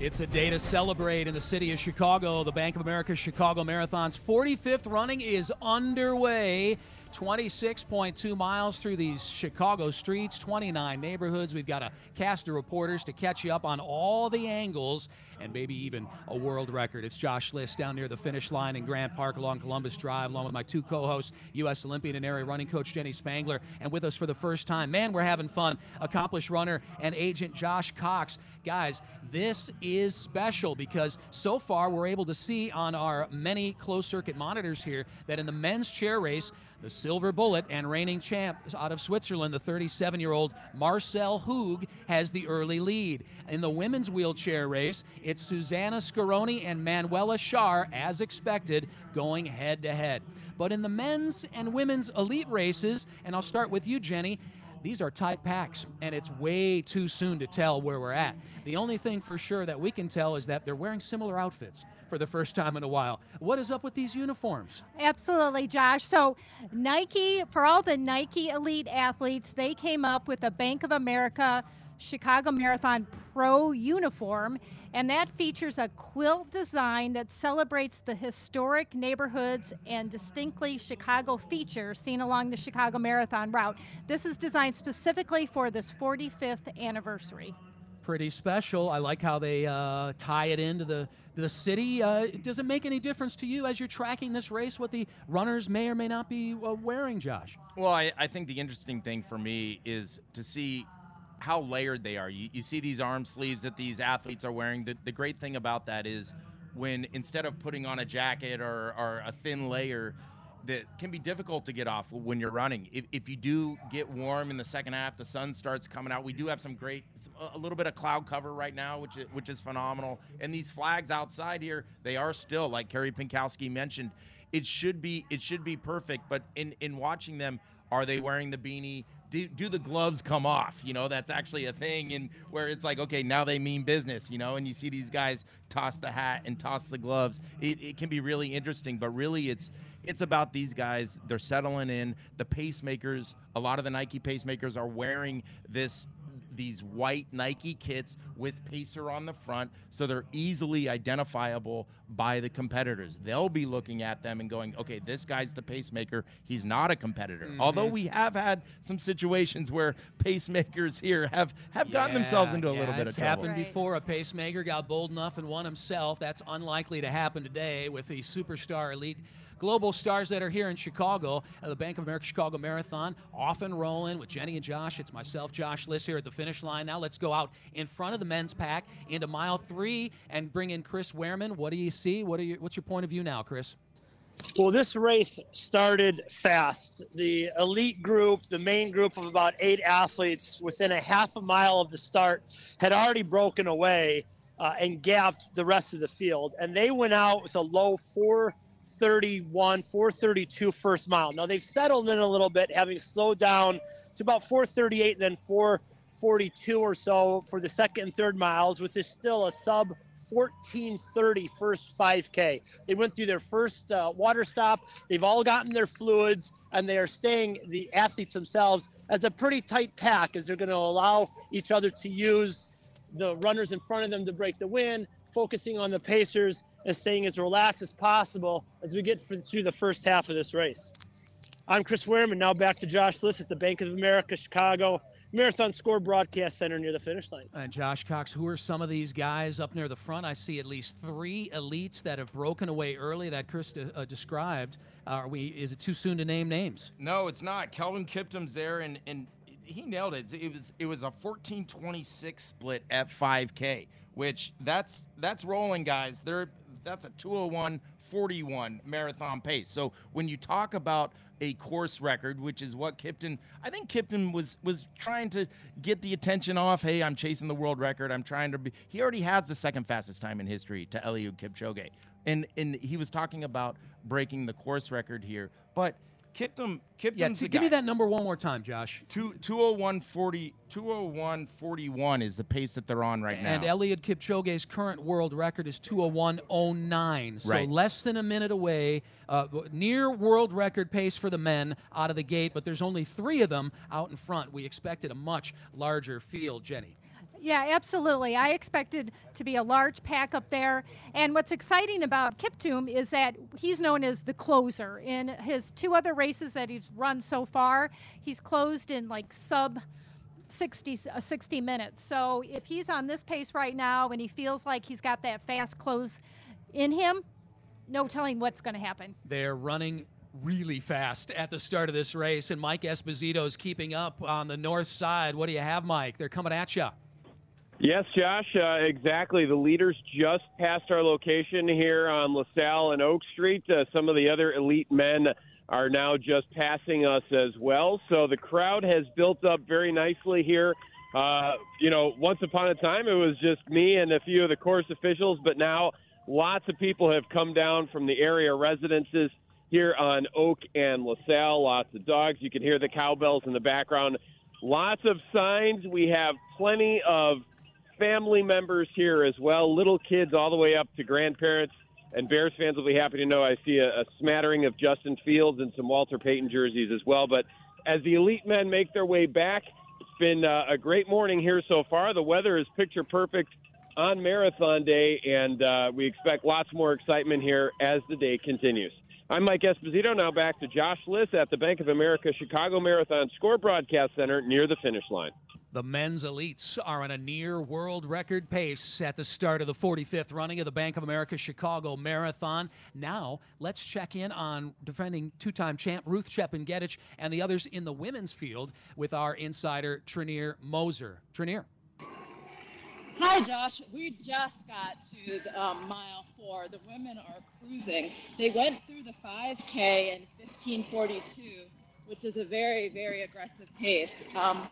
It's a day to celebrate in the city of Chicago. The Bank of America Chicago Marathon's 45th running is underway. 26.2 miles through these Chicago streets, 29 neighborhoods. We've got a cast of reporters to catch you up on all the angles and maybe even a world record. It's Josh Liss down near the finish line in Grant Park along Columbus Drive, along with my two co hosts, U.S. Olympian and area running coach Jenny Spangler, and with us for the first time, man, we're having fun, accomplished runner and agent Josh Cox. Guys, this is special because so far we're able to see on our many closed circuit monitors here that in the men's chair race, the silver bullet and reigning champ out of Switzerland, the 37 year old Marcel Hug, has the early lead. In the women's wheelchair race, it's Susannah Scaroni and Manuela Schär, as expected, going head to head. But in the men's and women's elite races, and I'll start with you, Jenny, these are tight packs, and it's way too soon to tell where we're at. The only thing for sure that we can tell is that they're wearing similar outfits for the first time in a while. What is up with these uniforms? Absolutely, Josh. So, Nike, for all the Nike elite athletes, they came up with a Bank of America Chicago Marathon Pro uniform. And that features a quilt design that celebrates the historic neighborhoods and distinctly Chicago features seen along the Chicago Marathon route. This is designed specifically for this 45th anniversary pretty special. I like how they uh, tie it into the the city. Uh, does it make any difference to you as you're tracking this race what the runners may or may not be uh, wearing, Josh? Well, I, I, think the interesting thing for me is to see how layered they are. You, you see these arm sleeves that these athletes are wearing. The, the great thing about that is when instead of putting on a jacket or, or a thin layer, that can be difficult to get off when you're running. If, if you do get warm in the second half, the sun starts coming out. We do have some great, a little bit of cloud cover right now, which is, which is phenomenal. And these flags outside here, they are still like Carey Pinkowski mentioned. It should be it should be perfect, but in in watching them, are they wearing the beanie? do, do the gloves come off? You know, that's actually a thing, and where it's like, okay, now they mean business, you know, and you see these guys toss the hat and toss the gloves. It, it can be really interesting, but really, it's it's about these guys. They're settling in. The pacemakers, a lot of the Nike pacemakers are wearing this these white Nike kits with Pacer on the front, so they're easily identifiable by the competitors. They'll be looking at them and going, okay, this guy's the pacemaker. He's not a competitor. Mm-hmm. Although we have had some situations where pacemakers here have, have gotten themselves into a yeah, little bit of trouble. It's happened before. A pacemaker got bold enough and won himself. That's unlikely to happen today with the superstar elite global stars that are here in Chicago. Uh, the Bank of America Chicago Marathon, off and rolling with Jenny and Josh. It's myself, Josh Liss, here at the finish line. Now let's go out in front of the men's pack into mile three and bring in Chris Wehrman. What do you see? What are your, what's your point of view now, Chris? Well, this race started fast. The elite group, the main group of about eight athletes, within a half a mile of the start, had already broken away uh, and gapped the rest of the field. And they went out with a low 431, 432 first mile. Now they've settled in a little bit, having slowed down to about 438, then 442 or so for the second and third miles, with this still a sub 1430 first 5K. They went through their first uh, water stop. They've all gotten their fluids, and they are staying, the athletes themselves, as a pretty tight pack as they're going to allow each other to use the runners in front of them to break the wind, focusing on the pacers and staying as relaxed as possible as we get through the first half of this race. I'm Chris Wehrman. Now back to Josh Liss at the Bank of America Chicago Marathon Score Broadcast Center near the finish line. And Josh Cox, who are some of these guys up near the front? I see at least three elites that have broken away early that Chris uh, described. Uh, are we? Is it too soon to name names? No, it's not. Kelvin Kiptum's there, and and he nailed it. It was it was a 14-26 split at 5K, which that's that's rolling, guys. They're that's a 201 41 marathon pace. So when you talk about a course record, which is what Kiptum, I think Kiptum was was trying to get the attention off. Hey, I'm chasing the world record. I'm trying to be. He already has the second fastest time in history to Eliud Kipchoge, and and he was talking about breaking the course record here, but Kiptum, Kiptum's yeah, the give me that number one more time, Josh. Two, 201 40, 201 41 is the pace that they're on right now. And Eliud Kipchoge's current world record is 201.09. So Right. less than a minute away, uh, near world record pace for the men out of the gate, but there's only three of them out in front. We expected a much larger field, Jenny. Yeah, absolutely. I expected to be a large pack up there. And what's exciting about Kiptum is that he's known as the closer. In his two other races that he's run so far, he's closed in like sub 60, uh, 60 minutes. So if he's on this pace right now and he feels like he's got that fast close in him, no telling what's going to happen. They're running really fast at the start of this race, and Mike Esposito's keeping up on the north side. What do you have, Mike? They're coming at you. Yes, Josh, uh, exactly. The leaders just passed our location here on LaSalle and Oak Street. Uh, some of the other elite men are now just passing us as well. So the crowd has built up very nicely here. Uh, you know, once upon a time it was just me and a few of the course officials, but now lots of people have come down from the area residences here on Oak and LaSalle. Lots of dogs. You can hear the cowbells in the background. Lots of signs. We have plenty of family members here as well, little kids all the way up to grandparents. And Bears fans will be happy to know I see a, a smattering of Justin Fields and some Walter Payton jerseys as well. But as the elite men make their way back, it's been uh, a great morning here so far. The weather is picture perfect on Marathon Day, and uh, we expect lots more excitement here as the day continues. I'm Mike Esposito. Now back to Josh Liss at the Bank of America Chicago Marathon Score Broadcast Center near the finish line. The men's elites are on a near world record pace at the start of the 45th running of the Bank of America Chicago Marathon. Now, let's check in on defending two time champ Ruth Chepngetich and the others in the women's field with our insider, Treniere Moser. Treniere. Hi, Josh. We just got to the, um, mile four. The women are cruising. They went through the 5K in 1542, which is a very, very aggressive pace. Um,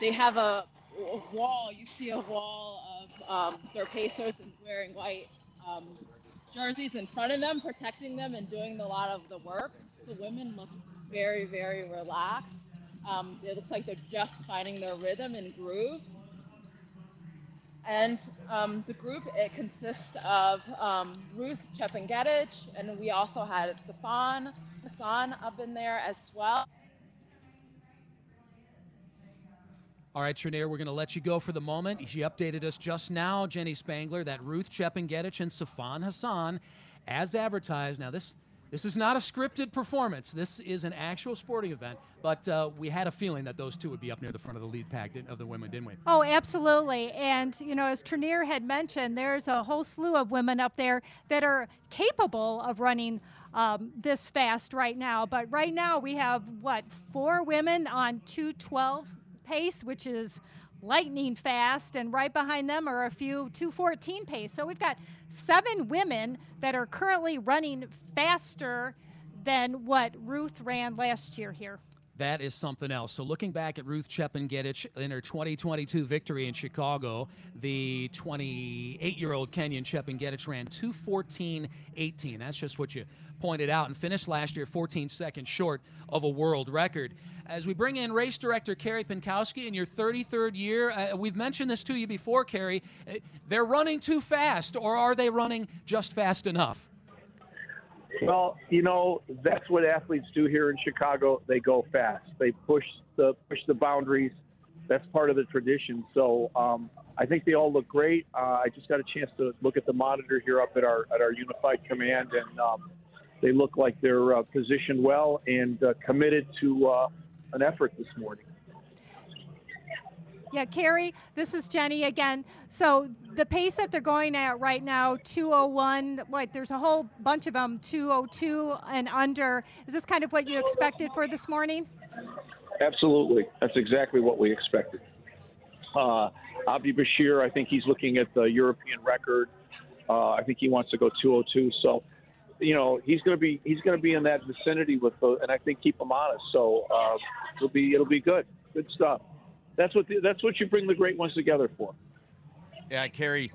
they have a, a wall. You see a wall of um, their pacers and wearing white um, jerseys in front of them, protecting them and doing a lot of the work. The women look very, very relaxed. Um, it looks like they're just finding their rhythm and groove. And um, the group it consists of um, Ruth Chepngetich, and we also had Sifan Hassan up in there as well. All right, Treniere, we're going to let you go for the moment. She updated us just now, Jenny Spangler, that Ruth Chepngetich and Sifan Hassan, as advertised. Now, this This is not a scripted performance. This is an actual sporting event. But uh, we had a feeling that those two would be up near the front of the lead pack of the women, didn't we? Oh, absolutely. And, you know, as Treniere had mentioned, there's a whole slew of women up there that are capable of running um, this fast right now. But right now we have, what, four women on 212 pace, which is lightning fast, and right behind them are a few 214 pace. So we've got seven women that are currently running faster than what Ruth ran last year here. That is something else. So, looking back at Ruth Chepngetich in her 2022 victory in Chicago, the 28 year old Kenyan Chepngetich ran 214.18. That's just what you pointed out and finished last year 14 seconds short of a world record. As we bring in race director Carey Pinkowski in your 33rd year, uh, we've mentioned this to you before, Carey. Uh, they're running too fast, or are they running just fast enough? Well, you know, that's what athletes do here in Chicago. They go fast. They push the push the boundaries. That's part of the tradition. So um, I think they all look great. Uh, I just got a chance to look at the monitor here up at our at our unified command, and um, they look like they're uh, positioned well and uh, committed to uh, an effort this morning. Yeah, Carey, this is Jenny again. So the pace that they're going at right now, 201, like there's a whole bunch of them, 202 and under. Is this kind of what you expected for this morning? Absolutely. That's exactly what we expected. Uh, Abdi Bashir, I think he's looking at the European record. Uh, I think he wants to go 202. So, you know, he's going to be he's going to be in that vicinity with, the, and I think keep him honest. So uh, it'll be it'll be good. Good stuff. That's what the, that's what you bring the great ones together for. Yeah, Carey.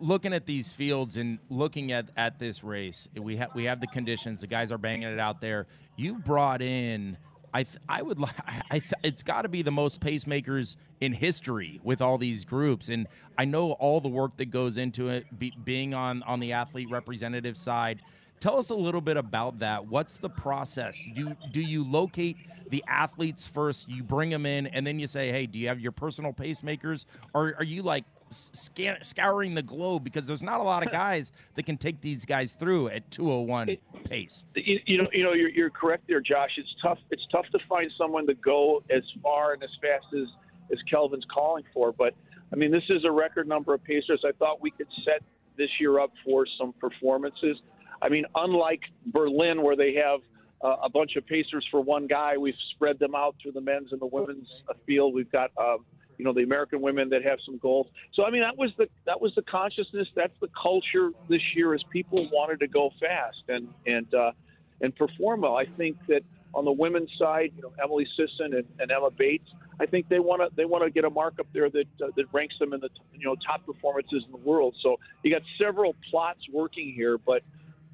Looking at these fields and looking at, at this race, we have we have the conditions. The guys are banging it out there. You've brought in, I th- I would (laughs) like, th- it's got to be the most pacemakers in history with all these groups, and I know all the work that goes into it. Be, being on on the athlete representative side, Tell us a little bit about that. What's the process? Do do you locate the athletes first? You bring them in, and then you say, "Hey, do you have your personal pacemakers?" Or are you like scan, scouring the globe because there's not a lot of (laughs) guys that can take these guys through at 201 pace. You, you know, you know, you're, you're correct there, Josh. It's tough. It's tough to find someone to go as far and as fast as as Kelvin's calling for. But I mean, this is a record number of pacers. I thought we could set this year up for some performances. I mean, unlike Berlin, where they have uh, a bunch of pacers for one guy, we've spread them out through the men's and the women's field. We've got, uh, you know, the American women that have some goals. So I mean, that was the that was the consciousness. That's the culture this year. Is people wanted to go fast and and uh, and perform well. I think that on the women's side, you know, Emily Sisson and, and Emma Bates, I think they want to they want to get a mark up there that uh, that ranks them in the you know top performances in the world. So you got several plots working here, but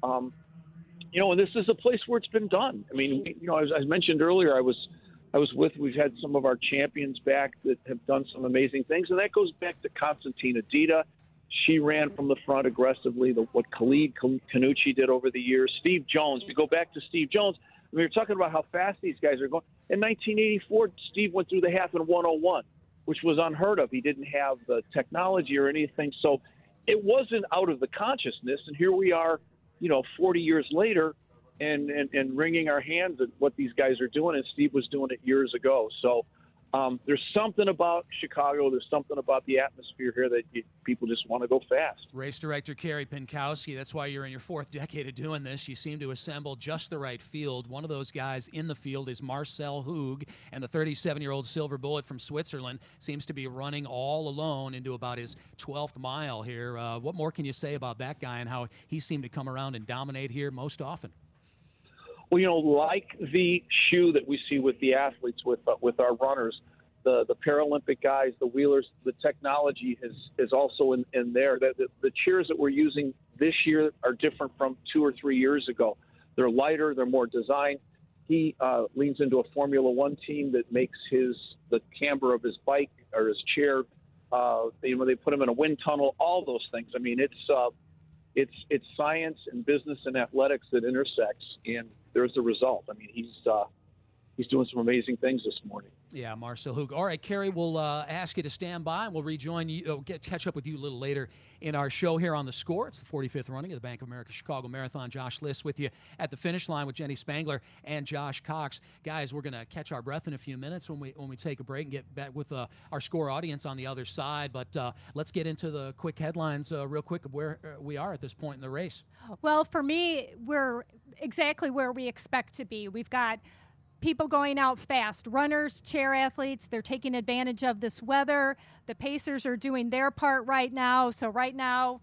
um, you know, and this is a place where it's been done. I mean, you know, as I mentioned earlier, I was I was with. We've had some of our champions back that have done some amazing things, and that goes back to Constantina Dita. She ran from the front aggressively. The, what Khalid Khannouchi did over the years. Steve Jones. We go back to Steve Jones. We were talking about how fast these guys are going. In 1984, Steve went through the half in 101, which was unheard of. He didn't have the technology or anything, so it wasn't out of the consciousness. And here we are you know, 40 years later and, and, and wringing our hands at what these guys are doing. And Steve was doing it years ago. So um, there's something about Chicago. There's something about the atmosphere here that you, people just want to go fast. Race director Carey Pinkowski. That's why you're in your fourth (laughs) decade of doing this. You seem to assemble just the right field. One of those guys in the field is Marcel Hug, and the 37-year-old Silver Bullet from Switzerland seems to be running all alone into about his 12th mile here. Uh, what more can you say about that guy and how he seemed to come around and dominate here most often? Well, you know, like the shoe that we see with the athletes, with uh, with our runners, the the Paralympic guys, the wheelers, the technology is is also in, in there. The, the, the chairs that we're using this year are different from two or three years ago. They're lighter, they're more designed. He uh, leans into a Formula One team that makes his the camber of his bike or his chair. Uh, you know, they put him in a wind tunnel. All those things. I mean, it's uh, it's it's science and business and athletics that intersects, and there's the result. I mean, he's uh, he's doing some amazing things this morning. Yeah, Marcel Hug. All right, Carey, we'll uh, ask you to stand by, and we'll rejoin you, uh, get catch up with you a little later in our show here on the score. It's the 45th running of the Bank of America Chicago Marathon. Josh Liss with you at the finish line with Jenny Spangler and Josh Cox. Guys, we're going to catch our breath in a few minutes when we when we take a break and get back with uh, our score audience on the other side. But uh, let's get into the quick headlines uh, real quick of where uh, we are at this point in the race. Well, for me, we're exactly where we expect to be. We've got people going out fast runners, chair athletes, they're taking advantage of this weather. The Pacers are doing their part right now. So, right now,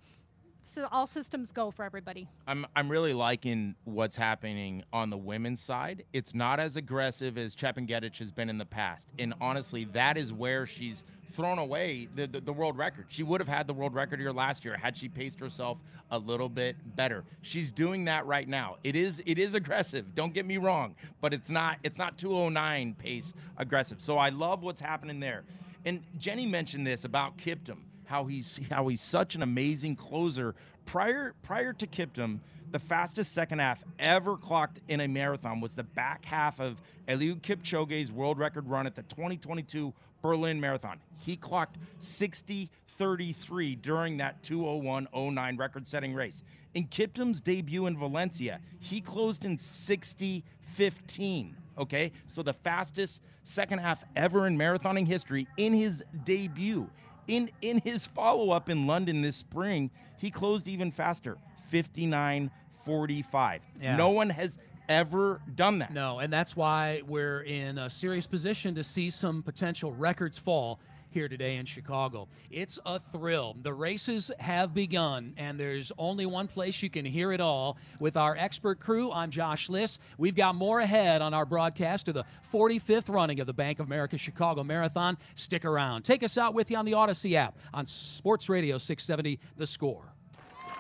so all systems go for everybody. I'm I'm really liking what's happening on the women's side. It's not as aggressive as Chepngetich has been in the past, and honestly, that is where she's thrown away the, the, the world record. She would have had the world record here last year had she paced herself a little bit better. She's doing that right now. It is it is aggressive. Don't get me wrong, but it's not it's not 209 pace aggressive. So I love what's happening there. And Jenny mentioned this about Kiptum how he's how he's such an amazing closer. Prior prior to Kiptum, the fastest second half ever clocked in a marathon was the back half of Eliud Kipchoge's world record run at the 2022 Berlin Marathon. He clocked 60:33 during that 201.09 record-setting race. In Kiptum's debut in Valencia, he closed in 60:15. Okay, so the fastest second half ever in marathoning history in his debut. In in his follow-up in London this spring, he closed even faster, 59:45. Yeah. No one has ever done that. No, and that's why we're in a serious position to see some potential records fall here today in Chicago. It's a thrill. The races have begun, and there's only one place you can hear it all. With our expert crew, I'm Josh Liss. We've got more ahead on our broadcast of the 45th running of the Bank of America Chicago Marathon. Stick around. Take us out with you on the Odyssey app on Sports Radio 670 The Score.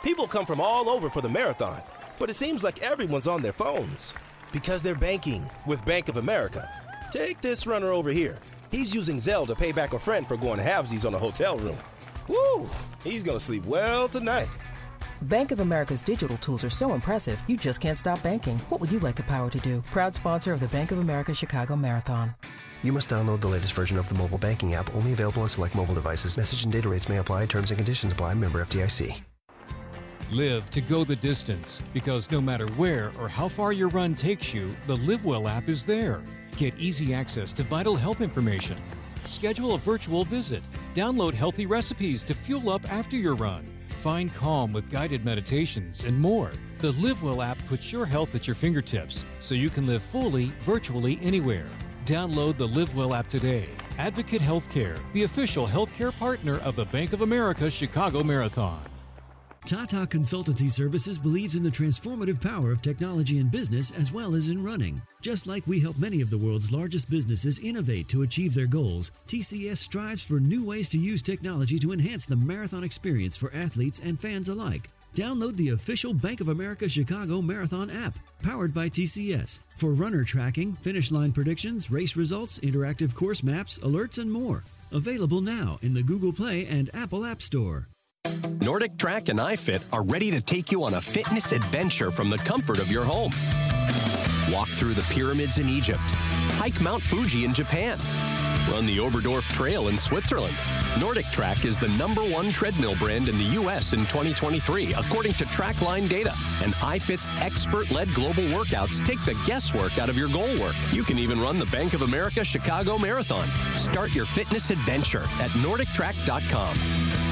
People come from all over for the marathon, but it seems like everyone's on their phones because they're banking with Bank of America. Take this runner over here. He's using Zelle to pay back a friend for going halvesies on a hotel room. Woo! He's gonna sleep well tonight. Bank of America's digital tools are so impressive, you just can't stop banking. What would you like the power to do? Proud sponsor of the Bank of America Chicago Marathon. You must download the latest version of the mobile banking app, only available on select mobile devices. Message and data rates may apply. Terms and conditions apply. Member FDIC. Live to go the distance because no matter where or how far your run takes you, the LiveWell app is there. Get easy access to vital health information. Schedule a virtual visit. Download healthy recipes to fuel up after your run. Find calm with guided meditations and more. The LiveWell app puts your health at your fingertips so you can live fully virtually anywhere. Download the LiveWell app today. Advocate Healthcare, the official healthcare partner of the Bank of America Chicago Marathon. Tata Consultancy Services believes in the transformative power of technology in business as well as in running. Just like we help many of the world's largest businesses innovate to achieve their goals, TCS strives for new ways to use technology to enhance the marathon experience for athletes and fans alike. Download the official Bank of America Chicago Marathon app, powered by TCS, for runner tracking, finish line predictions, race results, interactive course maps, alerts, and more. Available now in the Google Play and Apple App Store. NordicTrack and iFit are ready to take you on a fitness adventure from the comfort of your home. Walk through the pyramids in Egypt, hike Mount Fuji in Japan, run the Oberdorf Trail in Switzerland. NordicTrack is the number one treadmill brand in the U.S. in 2023, according to TraQline data. And iFit's expert-led global workouts take the guesswork out of your goal work. You can even run the Bank of America Chicago Marathon. Start your fitness adventure at NordicTrack.com.